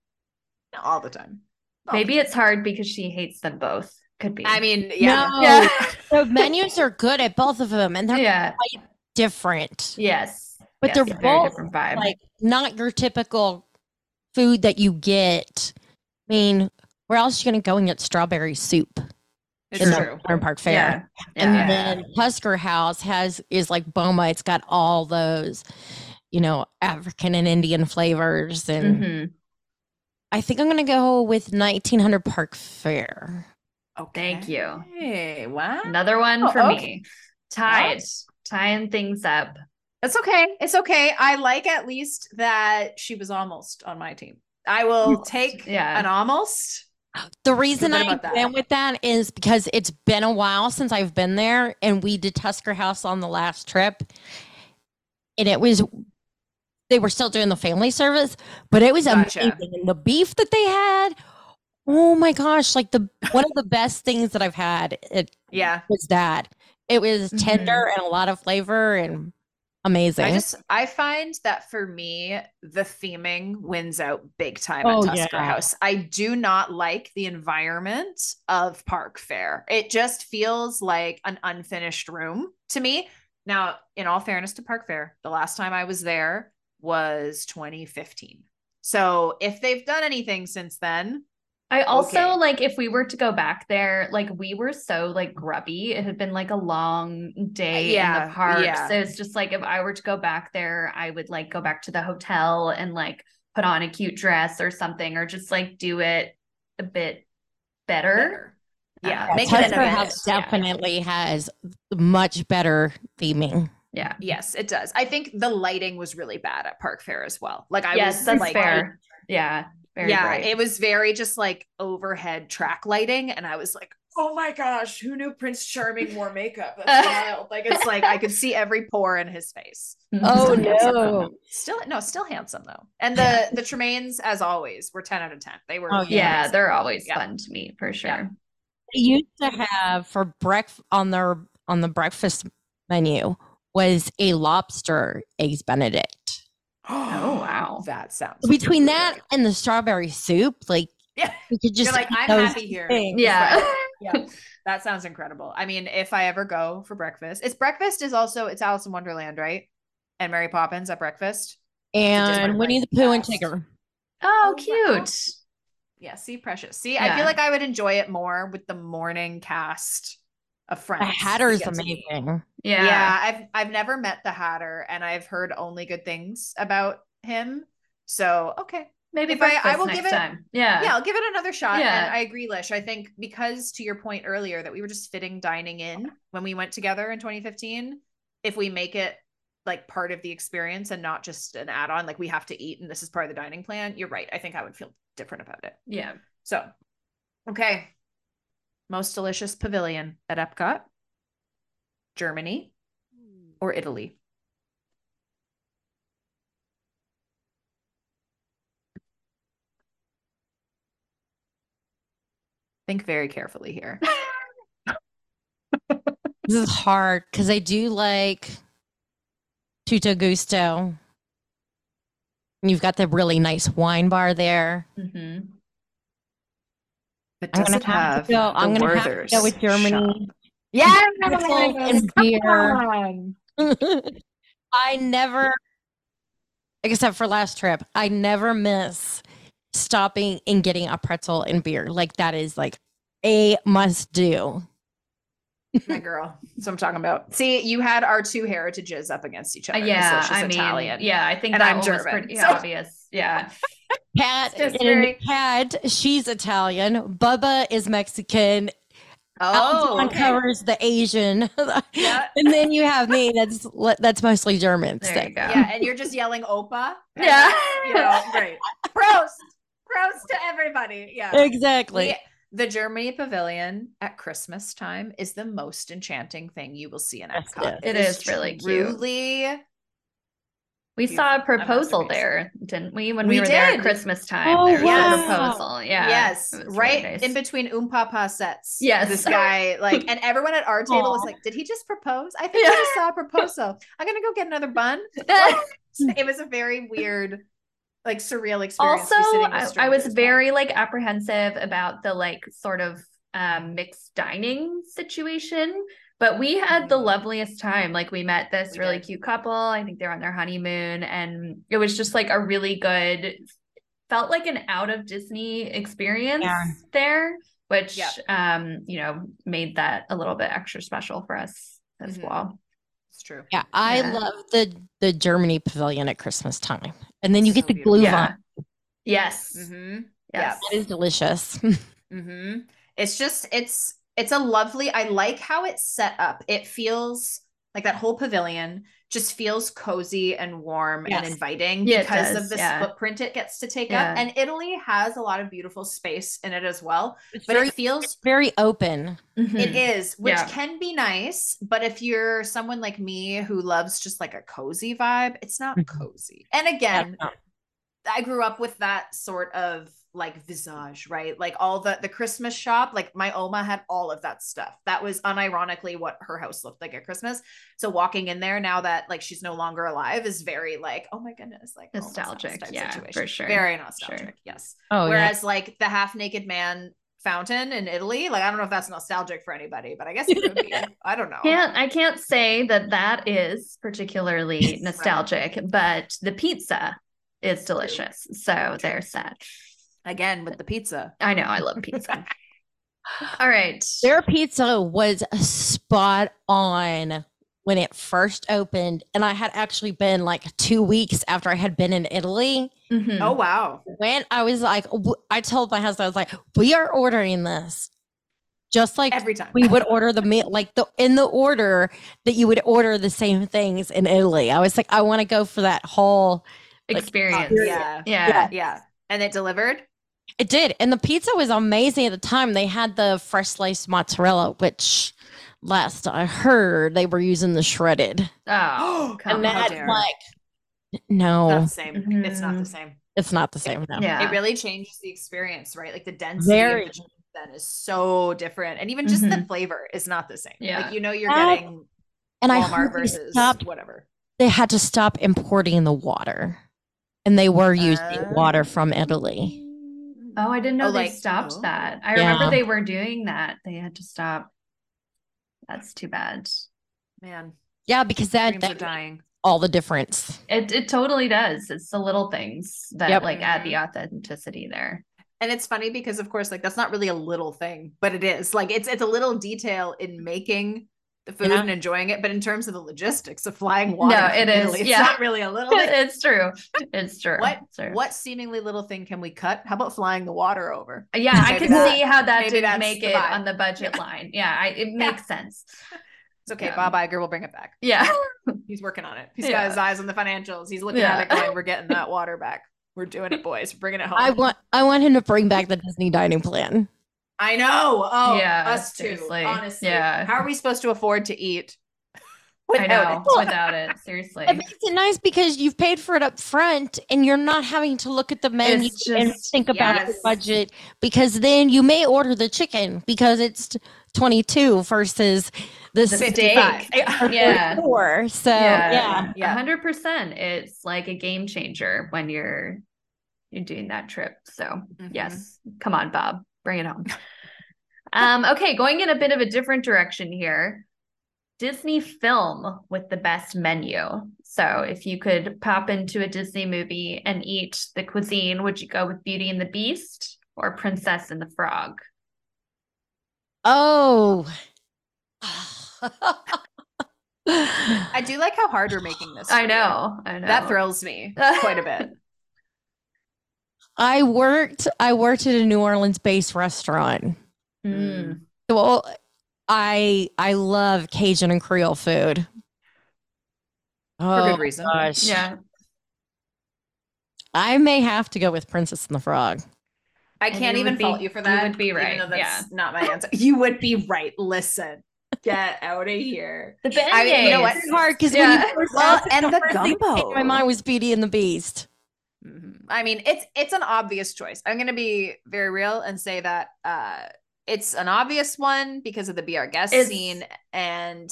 Not all the time. All Maybe the it's hard because she hates them both. Could be. I mean, yeah. No, yeah. the menus are good at both of them, and they're yeah. different. Yes. But Yes, they're very both different vibe. like not your typical food that you get. I mean, where else are you going to go and get strawberry soup It's in true. the Park Fare? yeah. And Yeah. then Tusker House has is like Boma. It's got all those, you know, African and Indian flavors. And Mhm. I think I'm gonna go with 1900 Park Fare. Okay. Thank you. Hey, wow. Another one Oh, for okay. me. Tied. Tying things up. That's okay. It's okay. I like at least that she was almost on my team. I will take Yeah. an almost. The reason good I about that. went with that is because it's been a while since I've been there, and we did Tusker House on the last trip, and it was. They were still doing the family service, but it was Gotcha. amazing. And the beef that they had, oh my gosh! Like the one of the best things that I've had. It Yeah. was that. It was tender mm-hmm. and a lot of flavor and amazing. I just I find that for me, the theming wins out big time Oh, at Tusker yeah. House. I do not like the environment of Park Fare. It just feels like an unfinished room to me. Now, in all fairness to Park Fare, the last time I was there was 2015. So if they've done anything since then, I also Okay. like if we were to go back there, like we were so like grubby. It had been like a long day in Yeah, the park. yeah. So it's just like if I were to go back there, I would like go back to the hotel and like put on a cute dress or something, or just like do it a bit better. better. Yeah, Uh, make it an Tusker event. House Yeah. definitely has much better theming. Yeah. Yes, it does. I think the lighting was really bad at Park Fare as well. Like I yes, was that's like fair. Yeah. Very yeah, bright. it was very just like overhead track lighting, and I was like, "Oh my gosh, who knew Prince Charming wore makeup? That's wild!" Like it's like I could see every pore in his face. Mm-hmm. Oh, Still no. though. Still no, still handsome though. And the the Tremaines, as always, were ten out of ten. They were Oh, yeah, amazing. they're always Yeah. fun to meet for sure. They used to have for breakfast on their on the breakfast menu was a lobster eggs benedict. Oh, wow. that sounds Between really that good. and the strawberry soup, like Yeah. you could just You're like, I'm happy here. things. Yeah. yeah that sounds incredible i mean if i ever go for breakfast it's breakfast is also it's alice in wonderland right and mary poppins at breakfast And Winnie the Pooh and fast. Tigger. Oh, Oh, wow. cute. yeah see precious see i feel like i would enjoy it more with the morning cast of friends The we Hatter's get to amazing. Yeah. yeah. i've i've never met the hatter and i've heard only good things about him so okay Maybe If I- I will give it- time. Yeah. yeah i'll give it another shot Yeah. and i agree lish i think because to your point earlier that we were just fitting dining in when we went together in 2015 if we make it like part of the experience and not just an add-on like we have to eat and this is part of the dining plan you're right i think i would feel different about it Yeah. so okay most delicious pavilion at epcot germany or italy think very carefully here This is hard because I do like Tutto Gusto. You've got the really nice wine bar there. hmm but I'm does gonna it have have to go. I'm the gonna have to go with Germany. shop? Yeah, and beer. I never except for last trip. I never miss stopping and getting a pretzel and beer. Like that is like a must do. My girl. That's what I'm talking about. See, you had our two heritages up against each Uh, other. yeah, So I mean, Italian. yeah, I think And that I'm one was German, pretty so- obvious. Yeah. Cat, very- Cat, she's Italian. Bubba is Mexican. Oh, Alphonse okay. covers the Asian. Yeah. and then you have me. That's that's mostly German. There so- you go. Yeah, and you're just yelling Opa. Yeah. You know, great. Prost. Prost to everybody. Yeah. Exactly. We- the Germany Pavilion at Christmas time is the most enchanting thing you will see in Yes, Epcot. it is really cute. Truly, We saw a proposal there, didn't we? When we, We were there at. Christmas time, Oh, there was a proposal. Yeah. yes, It really right nice. in between Oompapa sets. Yes. this guy like, and everyone at our table was like, "Did he just propose? I think Yeah. I just saw a proposal. I'm gonna go get another bun." it was a very weird, like surreal experience. also to be sitting with I, I was but- very like apprehensive about the like sort of um mixed dining situation but we had the Mhm. loveliest time like we met this We really did. cute couple i think they're on their honeymoon and it was just like a really good felt like an out of disney experience Yeah. there which Yeah. um you know made that a little bit extra special for us as Mhm. well It's true. Yeah, I Yeah. love the the Germany pavilion at Christmas time, and then you So get the beautiful. glue yeah on. yes Mm-hmm. yes It is delicious. Mm-hmm. It's just it's it's a lovely. I like how it's set up. It feels like that whole pavilion just feels cozy and warm and inviting Yeah, because of the yeah. footprint it gets to take Yeah. up. And Italy has a lot of beautiful space in it as well. It's But very it feels very open. Mhm. it is, which can be nice. But if you're someone like me who loves just like a cozy vibe, it's not Mhm. cozy. And again, I grew up with that sort of like visage, right? Like all the the Christmas shop, like my Oma had all of that stuff. That was unironically what her house looked like at Christmas. So walking in there now that like she's no longer alive is very like, oh my goodness, like Nostalgic, yeah, situation. for sure. Very nostalgic, Sure. yes. Oh, Whereas like the half naked man fountain in Italy, like I don't know if that's nostalgic for anybody, but I guess it could be. I don't know. can't I can't say that that is particularly nostalgic, but the pizza is delicious. So there's that. Again with the pizza. I know I love pizza. All right. Their pizza was spot on when it first opened, and I had actually been like two weeks after I had been in Italy. Mhm. Oh wow. When I was like, I told my husband, I was like, we are ordering this, just like Every time. we would order the meal, like the in the order that you would order the same things in Italy. I was like, I want to go for that whole. like, experience. yeah. Yeah. Yeah. And it delivered? It did, and the pizza was amazing at the time. They had the fresh sliced mozzarella, which last I heard they were using the shredded, Oh, come and on. how that's dare. like, Not no, the same. It's not the Mhm. same. it's not the same. No. Yeah. It really changes the experience, right? Like the density Very. of the then is so different. And even just the Mhm. flavor is not the same. Yeah. Like you know you're Uh, getting And I Walmart heard versus stopped. whatever. They had to stop importing the water, and they were using water from Italy. Oh, I didn't know Oh, they like- stopped oh. that. I remember they were doing that. They had to stop. That's too bad. Man, Yeah, because that, dreams are that dying. all the difference. It it totally does. It's the little things that Yep. like add the authenticity there. And it's funny because of course, like that's not really a little thing, but it is. Like it's it's a little detail in making the food Yeah. and enjoying it. But in terms of the logistics of flying water, No, it is, Italy, It's yeah. not really a little thing. it's true. It's true. What It's true. what seemingly little thing can we cut? How about flying the water over? Yeah, I can that- see how that maybe didn't make it vibe. on the budget line. Yeah, I, it makes sense. It's okay. Yeah. Bob Iger will bring it back. Yeah. He's working on it. He's Yeah. got his eyes on the financials. He's looking Yeah. at it going, "We're getting that water back. We're doing it, boys. We're bringing it home." I want I want him to bring back the Disney dining plan. I know. Oh, Yeah, us too. seriously. Honestly, Yeah. How are we supposed to afford to eat? I know. without it? Without it. Seriously. It makes it nice because you've paid for it up front and you're not having to look at the menu It's and think about your yes. budget because then you may order the chicken because it's 22 versus the, The steak. Yeah. four. So yeah. Yeah. hundred percent. It's like a game changer when you're you're doing that trip. So Mhm. yes, come on, Bob, bring it home. um, okay, going in a bit of a different direction here. Disney film with the best menu. So if you could pop into a Disney movie and eat the cuisine, would you go with Beauty and the Beast or Princess and the Frog? Oh. I do like how hard we're making this. I know. I know. That thrills me quite a bit. I worked I worked at a New Orleans based restaurant. Mm. Well, I I love Cajun and Creole food. For good reason. Gosh. Yeah. I may have to go with Princess and the Frog. I can't even would be- fault you for that. you that. would be even right, though that's yeah. not my answer. You would be right. Listen, get out of here. The beignets. I mean, you know what? It's hard because Yeah. when you first Well, and the first thing that gumbo. My mind was Beauty and the Beast. Mhm. I mean, it's it's an obvious choice. I'm gonna be very real and say that uh it's an obvious one because of the Be Our Guest It's- scene and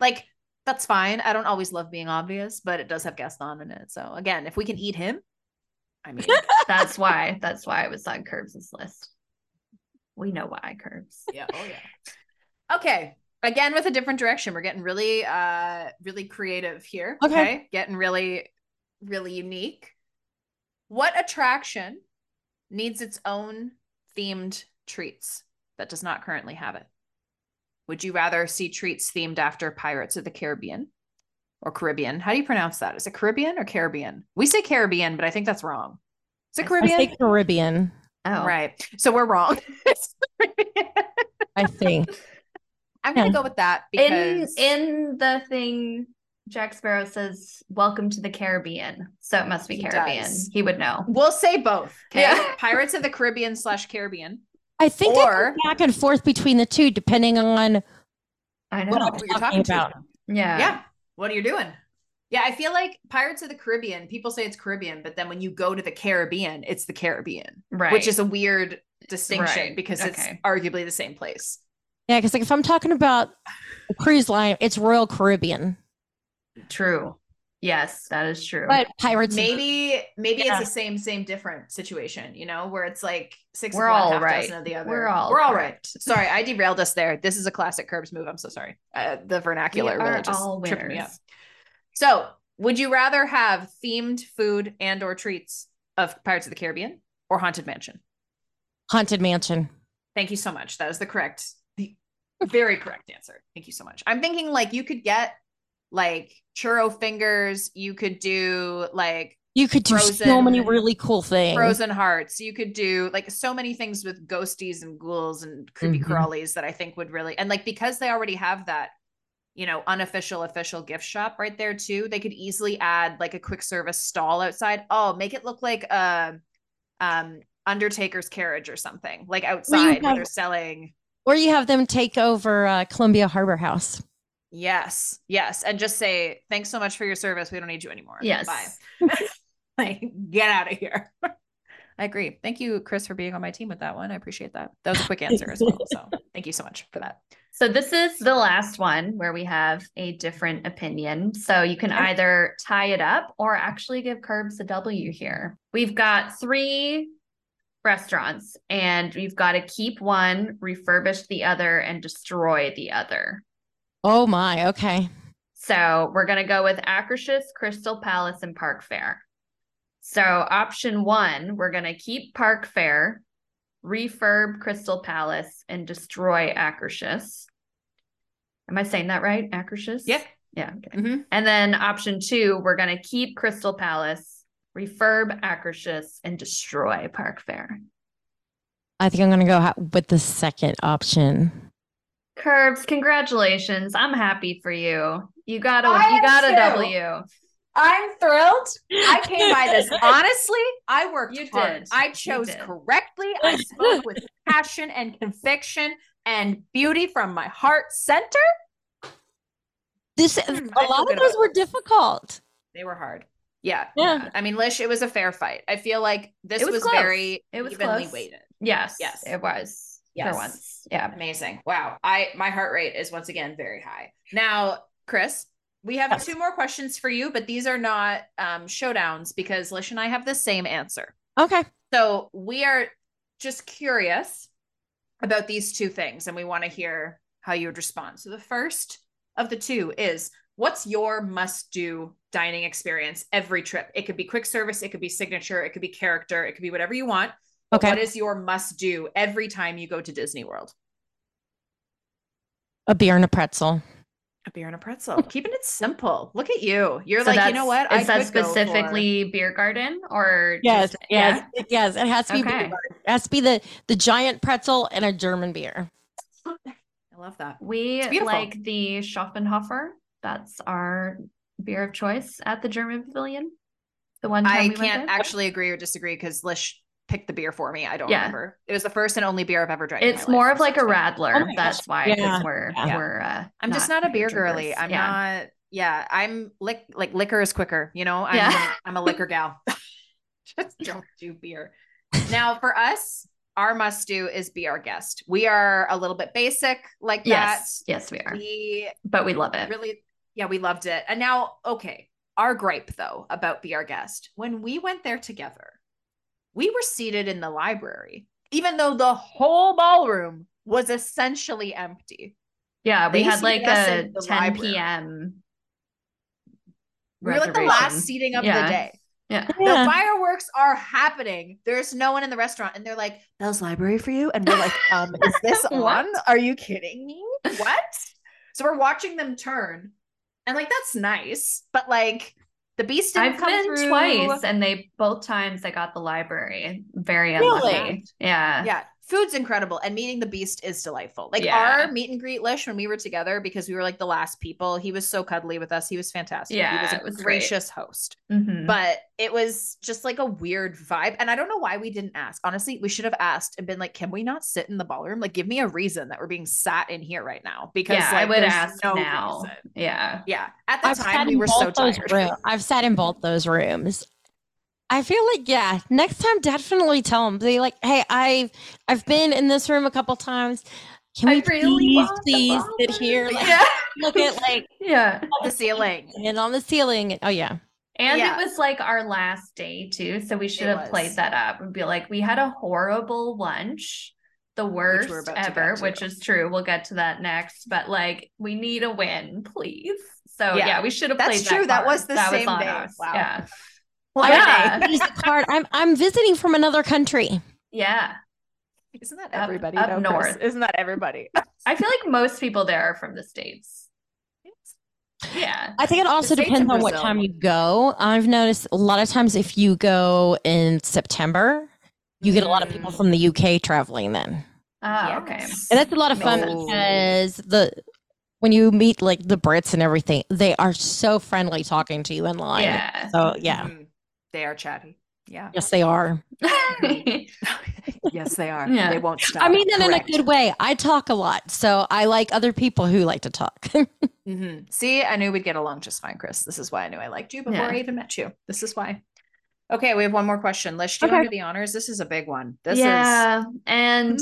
like that's fine. I don't always love being obvious, but it does have Gaston in it. So again, if we can eat him, I mean, That's why. That's why it was on Curbs' list. We know why Curbs. yeah, oh yeah. Okay, again with a different direction. We're getting really, uh, really creative here. Okay. getting really, really unique. What attraction needs its own themed treats that does not currently have it? Would you rather see treats themed after Pirates of the Caribbean or Caribbean? How do you pronounce that? Is it Caribbean or Caribbean? We say Caribbean, but I think that's wrong. Is it I I Caribbean? think Caribbean. Oh, Right. So we're wrong. I think. I'm gonna Yeah. go with that In because in the thing, Jack Sparrow says, "Welcome to the Caribbean," so it must be He Caribbean. does. He would know. we'll say both. Okay. Yeah. Pirates of the Caribbean slash Caribbean. I think Or- go back and forth between the two depending on I know. what I'm Who you're talking talking to. about. yeah. yeah. What are you doing? Yeah, I feel like Pirates of the Caribbean, people say it's Caribbean, but then when you go to the Caribbean, it's the Caribbean, Right. which is a weird distinction Right. because it's Okay. arguably the same place. Yeah, because like if I'm talking about a cruise line, it's Royal Caribbean. True. Yes, that is true. But Pirates Maybe maybe Yeah. it's the same same different situation, you know, where it's like six We're of one, all half right. dozen of the other. We're all we're all right. correct. Sorry, I derailed us there. This is a classic Curbs move. I'm so sorry. Uh, the vernacular we really are just all tripped me up. winners. So, would you rather have themed food and or treats of Pirates of the Caribbean or Haunted Mansion? Haunted Mansion. Thank you so much. That is the correct, the very correct answer. Thank you so much. I'm thinking like you could get like churro fingers. You could do like You could do so many really cool things. frozen hearts. You could do like so many things with ghosties and ghouls and creepy Mhm. crawlies that I think would really and like because they already have that, you know, unofficial official gift shop right there too. They could easily add like a quick service stall outside. Oh, make it look like a um Undertaker's carriage or something like outside where they're selling. Or you have them take over uh, Columbia Harbor House. Yes, yes, and just say thanks so much for your service. We don't need you anymore. Yes. Bye. like get out of here. I agree. Thank you, Chris, for being on my team with that one. I appreciate that. That was a quick answer as well. So thank you so much for that. So this is the last one where we have a different opinion. So you can either tie it up or actually give Curbs a W here. We've got three restaurants and we've got to keep one, refurbish the other, and destroy the other. Oh my, okay. So we're going to go with Akershus, Crystal Palace, and Park Fare. So option one, we're going to keep Park Fare, refurb Crystal Palace, and destroy Akershus. Am I saying that right? Akershus? Yeah. Yeah. Okay. Mhm. And then option two, we're going to keep Crystal Palace, refurb Akershus, and destroy Park Fare. I think I'm going to go with the second option. Curbs, congratulations. I'm happy for you. You got a I you got a too. W. I'm thrilled. I came by this honestly. I worked You hard. did. I You chose did. correctly. I spoke with passion and conviction and beauty from my heart center. This hmm, I a feel lot of those were it. difficult. They were hard. Yeah. Yeah. I mean, Lish, it was a fair fight. I feel like this It was was, very It was evenly close. weighted. Yes. Yes. It was. Yes. For once. Yeah. Amazing. Wow. I my heart rate is once again very high. Now, Chris, we have Yes. two more questions for you, but these are not um showdowns because Lish and I have the same answer. Okay. So we are just curious about these two things and we want to hear how you would respond. So the first of the two is what's your must do dining experience every trip? It could be quick service, it could be signature, it could be character, it could be whatever you want. Okay. What is your must do every time you go to Disney World? A beer and a pretzel. A beer and a pretzel. Keeping it simple. Look at you. You're so like, you know what? Is I that specifically beer garden or yes, just, yes, yeah? yes. It has to be okay. beer garden. It has to be the the giant pretzel and a German beer. I love that. We like the Schöfferhofer. That's our beer of choice at the German Pavilion. The one I we can't actually agree or disagree because Lish picked the beer for me. I don't yeah. remember. It was the first and only beer I've ever drank. It's more of like a Radler. Oh That's why yeah. we're yeah. we're. Uh, I'm just not a beer girly. I'm not. Yeah, I'm lick like liquor is quicker. You know, I'm yeah. I'm a liquor gal. just don't do beer. Now for us, our must do is be our guest. We are a little bit basic like yes. that. Yes, we are. We but we love it. Really, yeah, we loved it. And now, okay, our gripe though about be our guest. When we went there together, we were seated in the library, even though the whole ballroom was essentially empty. Yeah, we they had like a 10 library. p.m. We were like the last seating of yeah. the day. Yeah. The fireworks are happening. There's no one in the restaurant. And they're like, Belle's library for you. And we're like, um, is this on? Are you kidding me? What? so we're watching them turn. And like that's nice. But like the beast I've been through. twice, and they both times I got the library. Very unlucky. Really? Yeah. Yeah food's incredible and meeting the beast is delightful. Like yeah. our meet and greet lish when we were together because we were like the last people he was so cuddly with us he was fantastic yeah he was a was gracious great. host. Mm-hmm. but it was just like a weird vibe and i don't know why we didn't ask. Honestly we should have asked and been like can we not sit in the ballroom? Like give me a reason that we're being sat in here right now because yeah, like, i would ask no now. reason. yeah. Yeah. At the I've time we were so tired. i've sat in both those rooms I feel like yeah. Next time, definitely tell them. Be like, hey, I've I've been in this room a couple times. Can I we really please, please sit here? Like, yeah. Look at like yeah the ceiling and on the ceiling. Oh yeah. And yeah. it was like our last day too, so we should it have was. played that up and be like, we had a horrible lunch, the worst ever, which is true. We'll get to that next, but like, we need a win, please. So yeah, yeah we should have played. That. That's true. That, that was the that same was day. Us. Wow. Yeah. Well, yeah. card. I'm I'm visiting from another country. Yeah. Isn't that everybody up, up north? Isn't that everybody? I feel like most people there are from the states. Yeah. I think it also depends on what time you go. I've noticed a lot of times if you go in September, you get a lot of people mm. from the UK traveling then. Oh, yes. okay. And that's a lot of fun no. because the when you meet like the Brits and everything, they are so friendly talking to you in line. Yeah. So yeah. Mm-hmm. They are chatty. Yeah. Yes, they are. yes, they are. Yeah. They won't stop. I mean that in a good way. I talk a lot, so I like other people who like to talk. mm-hmm. See, I knew we'd get along just fine, Chris. This is why I knew I liked you before yeah. I even met you. This is why. Okay, we have one more question. Lish, do you okay. want to do the honors? This is a big one. This yeah, is... and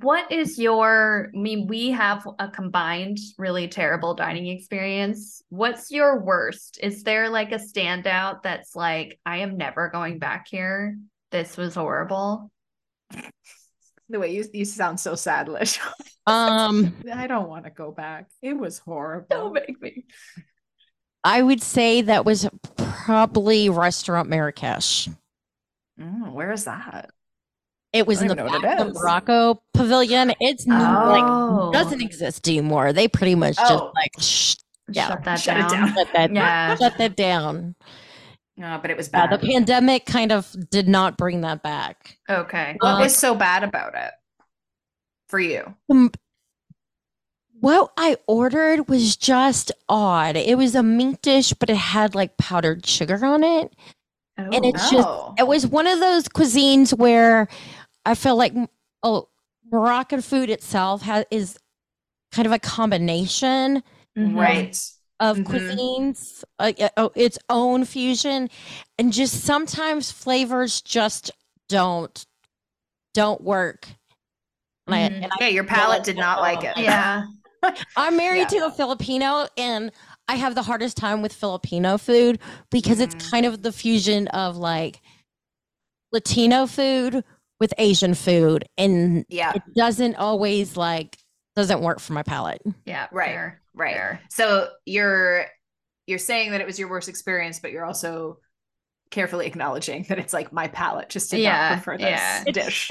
what is your i mean we have a combined really terrible dining experience. What's your worst? Is there like a standout that's like i am never going back here? This was horrible. The way you you sound so sad lish um i don't want to go back. It was horrible. Don't make me. I would say that was probably restaurant marrakesh. Mm, where is that it was in the, back of the Morocco pavilion. It's oh. like doesn't exist anymore. They pretty much oh. just like sh- yeah, shut that shut down. down. Shut that, yeah. shut that down. No, but it was bad. Yeah, the pandemic kind of did not bring that back. Okay. What um, was so bad about it for you? Um, what I ordered was just odd. It was a meat dish, but it had like powdered sugar on it. Oh, and it's just, it was one of those cuisines where I feel like oh, Moroccan food itself has is kind of a combination, mm-hmm. right, of mm-hmm. cuisines, uh, uh, its own fusion, and just sometimes flavors just don't don't work. Mm-hmm. I, and yeah, your palate did not like it. Yeah. I'm married yeah. to a Filipino and I have the hardest time with Filipino food because mm. it's kind of the fusion of like Latino food with Asian food. And yeah, it doesn't always like doesn't work for my palate. Yeah. Right. fair, right. fair. So you're you're saying that it was your worst experience, but you're also carefully acknowledging that it's like my palate just did Yeah, not prefer this yeah. dish.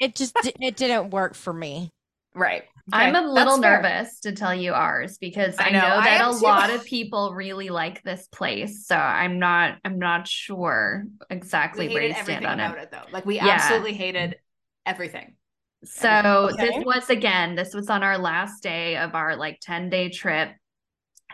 It just di- it didn't work for me. right. I'm a little that's fair. nervous to tell you ours because I I know, know, that am a too. lot of people really like this place. So I'm not I'm not sure exactly We where hated you stand on it. it. though. Like we Yeah. absolutely hated everything. So Okay. this was again, this was on our last day of our like 10 day trip.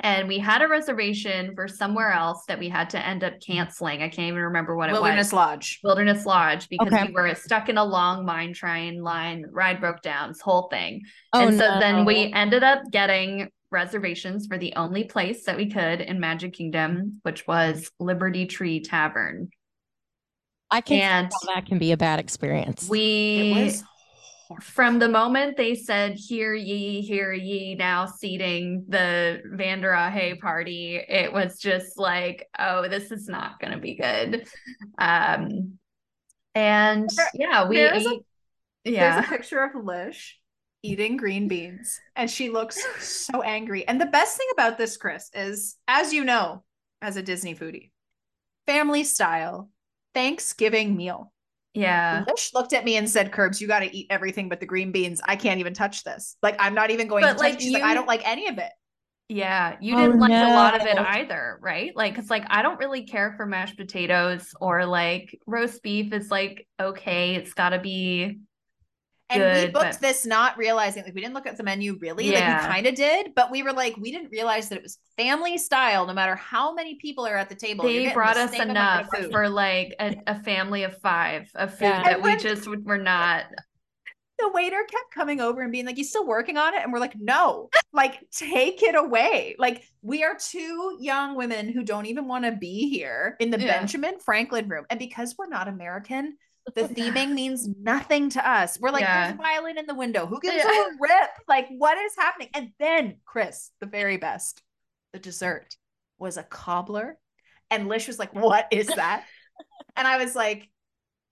And we had a reservation for somewhere else that we had to end up canceling. I can't even remember what it Wilderness was. Wilderness Lodge. Wilderness Lodge because Okay. we were stuck in a long mine train line, ride broke down, this whole thing. Oh and so no. then we ended up getting reservations for the only place that we could in Magic Kingdom, which was Liberty Tree Tavern. I can see and that can be a bad experience. It We was horrible. from the moment they said hear ye hear ye now seating the Vanderahe party it was just like oh this is not going to be good um and There- yeah we there's a- yeah There's a picture of Lish eating green beans, and she looks so angry. And the best thing about this, Chris, is as you know, as a Disney foodie, family style Thanksgiving meal. Yeah Lish looked at me and said, Curbs, you got to eat everything but the green beans. I can't even touch this. Like, I'm not even going But, to touch like, it. She's like, I don't like any of it. Yeah, you Oh, didn't like a lot of it either, right? Like, cause like I don't really care for mashed potatoes or like roast beef is like okay, it's got to be And we booked but- this not realizing, like, we didn't look at the menu really. Like, we kind of did, but we were like, we didn't realize that it was family style, no matter how many people are at the table. they brought the us enough for like a, a family of five of food Yeah. that And we just were not. the waiter kept coming over and being like, "You still working on it?" And we're like, "No, like take it away." Like we are two young women who don't even want to be here in the Yeah. Benjamin Franklin room, and because we're not American, the theming means nothing to us. We're like, Yeah. "There's a violin in the window. Who gives Yeah. a rip? Like, what is happening?" And then Chris, the very best, the dessert was a cobbler, and Lish was like, "What is that?" and I was like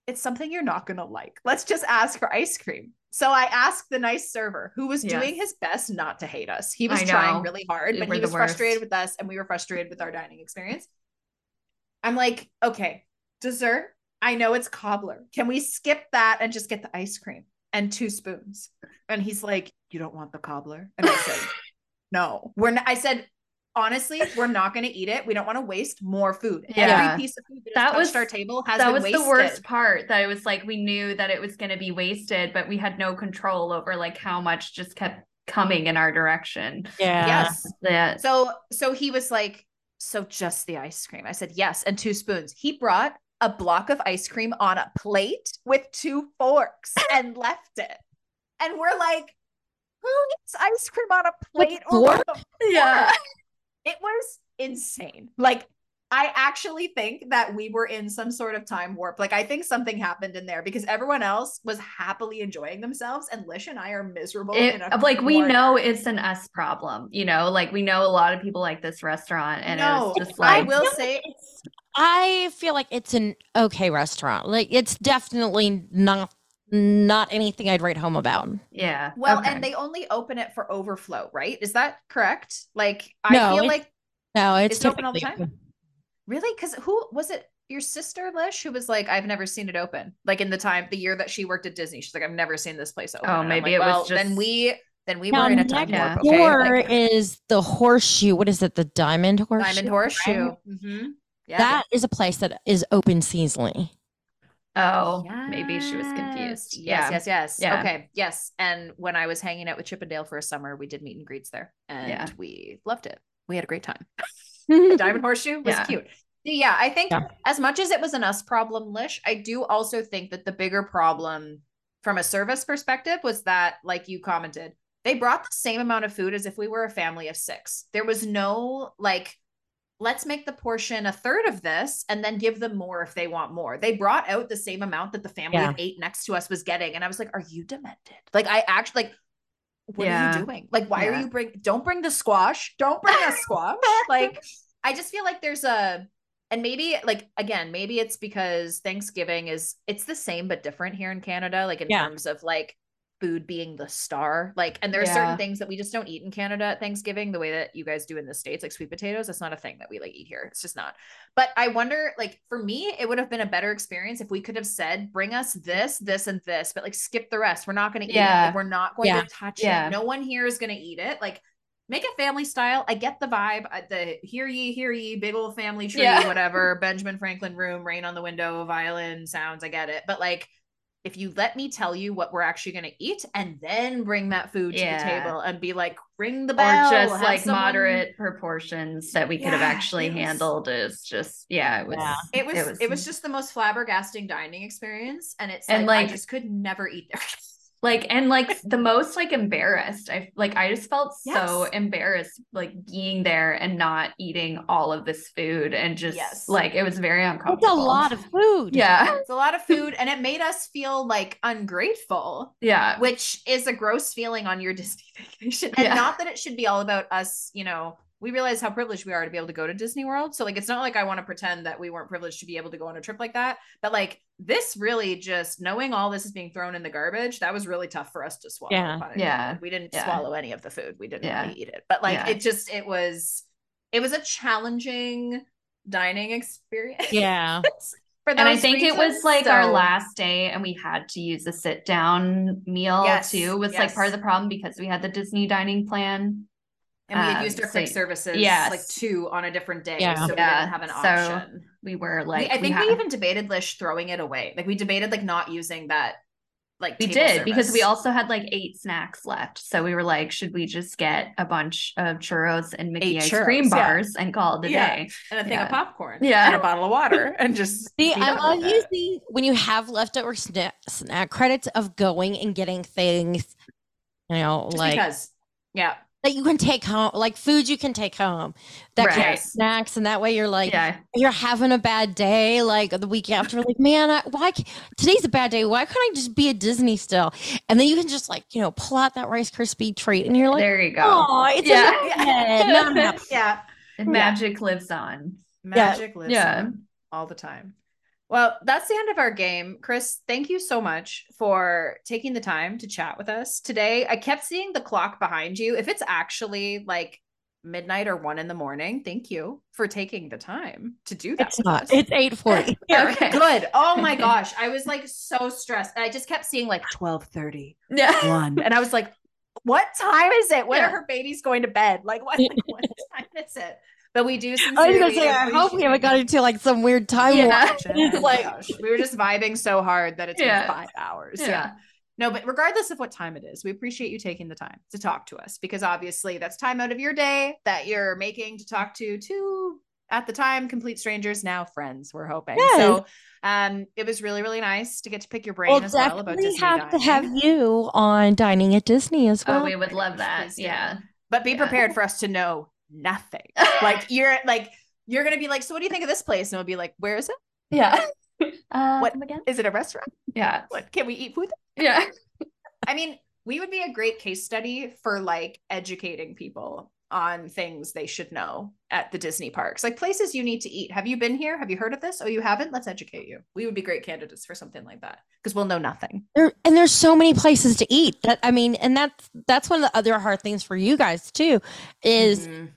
it's something you're not going to like. Let's just ask for ice cream. So I asked the nice server who was doing Yes. his best not to hate us. He was trying really hard, but We're he was frustrated with us and we were frustrated with our dining experience. I'm like, okay, dessert. I know it's cobbler. Can we skip that and just get the ice cream and two spoons? And he's like, you don't want the cobbler? And I said, no, we're not. I said, honestly, we're not going to eat it. We don't want to waste more food. Yeah. Every piece of food that, That has was- our table has that been was wasted. the worst part. That it was like we knew that it was going to be wasted, but we had no control over like how much just kept coming in our direction. yeah. Yes. That So so he was like, so just the ice cream. I said, yes, and two spoons. He brought a block of ice cream on a plate with two forks and left it. And we're like, who eats ice cream on a With plate or fork? yeah. It was insane. Like I actually think that we were in some sort of time warp. Like I think something happened in there because everyone else was happily enjoying themselves and Lish and I are miserable It, in a like we know it's an us problem, you know, like we know a lot of people like this restaurant and no, it was just like I will say I feel like it's an okay restaurant. Like it's definitely not not anything I'd write home about. yeah. Well, okay. and they only open it for overflow, right? Is that correct? Like, I No, feel like No, it's Is it open all the typically- time? really because who was it? Your sister Lish, who was like, I've never seen it open. Like in the time, the year that she worked at Disney, she's like, I've never seen this place open. Oh, And maybe like, it was well, then we then we Now, were in a time next warp. Okay, Door Like, is the horseshoe. What is it? The diamond horseshoe. diamond horseshoe. right? Mhm. Yeah, That is a place that is open seasonally. oh, maybe she was confused. Yes, yeah. yes, yes. Yeah. Okay, yes. And when I was hanging out with Chip 'n' Dale for a summer, we did meet and greets there, and Yeah. we loved it. We had a great time. The diamond horseshoe was Yeah. cute. Yeah, I think Yeah. as much as it was an us problem, Lish, I do also think that the bigger problem from a service perspective was that, like you commented, they brought the same amount of food as if we were a family of six. There was no like, let's make the portion a third of this and then give them more if they want more. They brought out the same amount that the family Yeah. of eight next to us was getting. And I was like, are you demented? Like, I actually like what are you doing? Like, why are you bring don't bring the squash? Don't bring the squash. like, I just feel like there's a and maybe like again, maybe it's because Thanksgiving is it's the same but different here in Canada, like in Yeah. terms of like food being the star. Like, and there are Yeah. certain things that we just don't eat in Canada at Thanksgiving the way that you guys do in the States, like sweet potatoes. That's not a thing that we like eat here. It's just not. But I wonder, like, for me, it would have been a better experience if we could have said, bring us this, this, and this, but like skip the rest. We're not going to eat it. Like, we're not going Yeah. to touch Yeah. it. No one here is going to eat it. Like, make it family style. I get the vibe. The hear ye, hear ye, big old family tree, Yeah. whatever. Benjamin Franklin room, rain on the window, violin sounds. I get it. But like, if you let me tell you what we're actually going to eat and then bring that food to the table and be like, ring the bell or just like someone- moderate proportions that we could have actually was- handled is just yeah it was Yeah. It was, it It was was- just the most flabbergasting dining experience. And it's And, like, like- I just could never eat there. like and like the most like embarrassed i like i just felt so embarrassed like being there and not eating all of this food and just Yes. like it was very uncomfortable It's a lot of food. yeah it's a lot of food and it made us feel like ungrateful. yeah which is a gross feeling on your Disney vacation. And Yeah. not that it should be all about us, you know, we realize how privileged we are to be able to go to Disney World. So like it's not like I want to pretend that we weren't privileged to be able to go on a trip like that. But like this really just knowing all this is being thrown in the garbage, that was really tough for us to swallow. Yeah. Yeah. We didn't Yeah. swallow any of the food. We didn't Yeah. really eat it. But like Yeah. it just it was it was a challenging dining experience. Yeah. for and i those think it was reasons. like our last day and we had to use a sit down meal Yes, too was like part of the problem because we had the disney dining plan and we had um, used our so- quick services yes. like two on a different day. Yeah. So we Yeah, didn't have an so, option. we were We- like I think we, had- even debated Lish throwing it away. Like we debated like not using that like We table did because we also had like eight snacks left. So we were like, should we just get a bunch of churros and Mickey Eight ice churros, cream yeah. bars and call it a Yeah. day? and a thing Yeah. of popcorn Yeah. and a bottle of water and just See, I done love using when you have leftover snack, snack credits of going and getting things, you know, Just like because. Yeah. That you can take home, like food you can take home, that kind Right. of snacks, and that way you're like, yeah. you're having a bad day, like the week after, like, man, I, why today's a bad day? Why can't I just be at Disney still? And then you can just like, you know, pull out that Rice Krispie treat, and you're like, there you go. oh, it's Yeah. a magnet. No, no, no. Yeah. And magic lives on. Magic lives Yeah. on all the time. Well, that's the end of our game. Chris, thank you so much for taking the time to chat with us today. I kept seeing the clock behind you. If it's actually like midnight or one in the morning, thank you for taking the time to do that. It's not. us. It's eight forty. Okay. Good. Oh my gosh. I was like so stressed. And I just kept seeing like 1230, Yeah. 1. And I was like, what time is it? When Yeah. are her babies going to bed? Like what, what time is it? But we do some I was gonna say, I hope we haven't got into like some weird time Yeah. warp. Oh like- we were just vibing so hard that it's been five hours. Yeah. Yeah. No, but regardless of what time it is, we appreciate you taking the time to talk to us because obviously that's time out of your day that you're making to talk to two at the time complete strangers, now friends. We're hoping. Yes. So um it was really, really nice to get to pick your brain We'll as well about definitely Disney have to have you on dining at Disney as well. Oh, we would love Please that. do. Yeah. But be Yeah. prepared for us to know nothing. like you're like you're gonna be like, so what do you think of this place? And we'll be like, where is it? Yeah. Uh, What- again? Is it a restaurant? Yeah. What can we eat food? Yeah. I mean, we would be a great case study for like educating people on things they should know at the Disney parks, like places you need to eat. Have you been here? Have you heard of this? Oh, you haven't? Let's educate you. We would be great candidates for something like that because we'll know nothing. there and there's so many places to eat that i mean and that's that's one of the other hard things for you guys too is Mhm.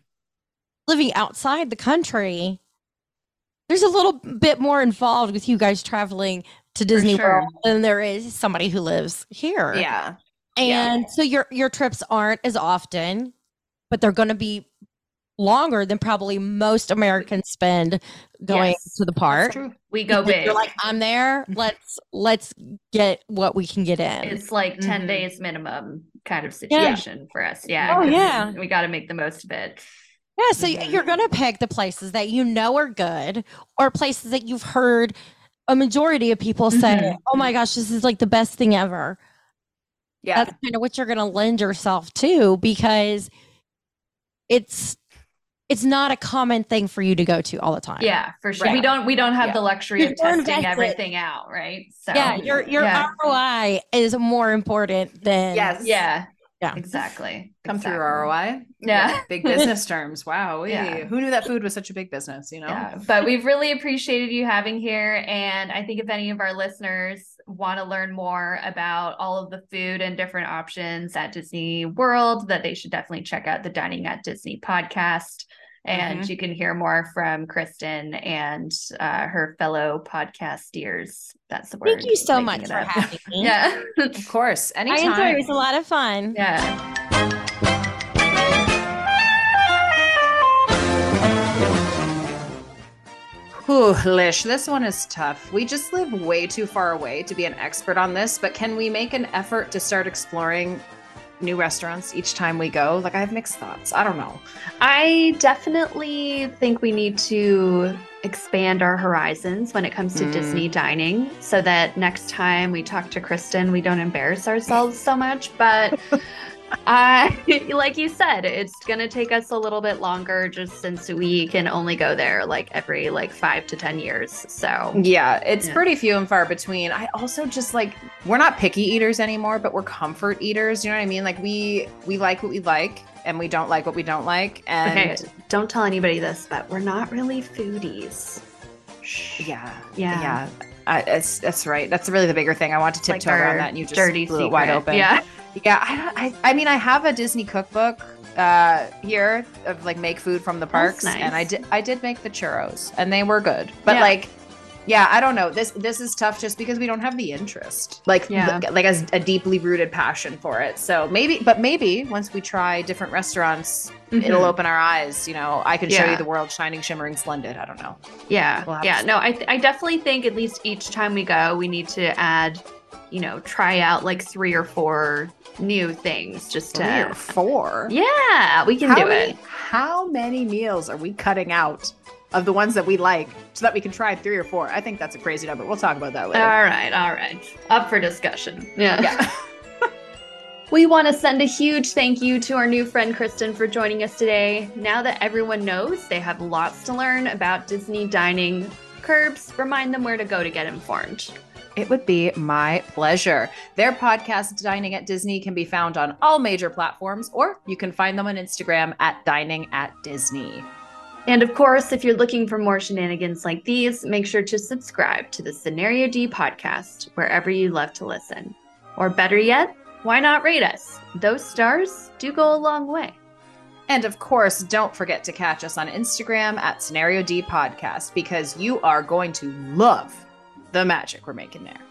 Living outside the country there's a little bit more involved with you guys traveling to disney sure. world than there is somebody who lives here yeah. yeah. and so your your trips aren't as often but they're going to be longer than probably most americans spend going Yes, to the park. We go big. you're like i'm there let's let's get what we can get in it's like 10 Mhm. days minimum kind of Yeah. situation for us. Yeah. Oh, 'cause yeah. We got to make the most of it. Yeah, so Mhm. you're going to pick the places that you know are good or places that you've heard a majority of people say, Mhm. "Oh my gosh, this is like the best thing ever." Yeah. That's kind of what you're going to lend yourself to because it's it's not a common thing for you to go to all the time. Yeah, for sure. Right. We don't we don't have Yeah. the luxury of testing invested. everything out, right? So Yeah, your your yeah. ROI is more important than Yes. yeah. Yeah. Exactly. Come through Exactly. ROI. Yeah. Big business terms. Wow. Yeah. Who knew that food was such a big business, you know? Yeah, but we've really appreciated you having here. And I think if any of our listeners want to learn more about all of the food and different options at Disney World, that they should definitely check out the Dining at Disney podcast. And mm-hmm. you can hear more from Kristen and uh, her fellow podcasteers. That's the word. Thank you so much for having me. yeah, of course. Anytime. I enjoyed it. It was a lot of fun. Yeah. Ooh, Lish, this one is tough. We just live way too far away to be an expert on this, but can we make an effort to start exploring new restaurants each time we go? Like, I have mixed thoughts. I don't know. I definitely think we need to expand our horizons when it comes to mm. Disney dining so that next time we talk to Kristen, we don't embarrass ourselves so much. But uh, like you said, it's gonna take us a little bit longer just since we can only go there like every like five to ten years. So yeah, it's yeah. pretty few and far between. I also just like we're not picky eaters anymore, but we're comfort eaters. You know what I mean? Like we we like what we like and we don't like what we don't like. And okay, don't tell anybody this, but we're not really foodies. Yeah, yeah, yeah. Uh, that's that's right. That's really the bigger thing. I want to tiptoe like around that, and you just dirty blew secret. it wide open. Yeah. Yeah, I, I, I mean, I have a Disney cookbook uh here of like make food from the parks nice. and i did i did make the churros and they were good but yeah. like yeah i don't know this this is tough just because we don't have the interest like yeah. like a, a deeply rooted passion for it so maybe but maybe once we try different restaurants mm-hmm. it'll open our eyes you know i can yeah. show you the world shining shimmering splendid i don't know yeah we'll yeah no I, th- I definitely think at least each time we go we need to add you know try out like three or four new things just Three to or four. Yeah, we can how do many, it. How many meals are we cutting out of the ones that we like so that we can try three or four? I think that's a crazy number. We'll talk about that later. All right, all right. Up for discussion. Yeah. Yeah. We want to send a huge thank you to our new friend Kristen for joining us today. Now that everyone knows they have lots to learn about Disney dining, Curbs, remind them where to go to get informed. It would be my pleasure. Their podcast, Dining at Disney, can be found on all major platforms, or you can find them on Instagram at Dining at Disney. And of course, if you're looking for more shenanigans like these, make sure to subscribe to the Scenario D podcast wherever you love to listen. Or better yet, why not rate us? Those stars do go a long way. And of course, don't forget to catch us on Instagram at Scenario D Podcast because you are going to love the magic we're making there.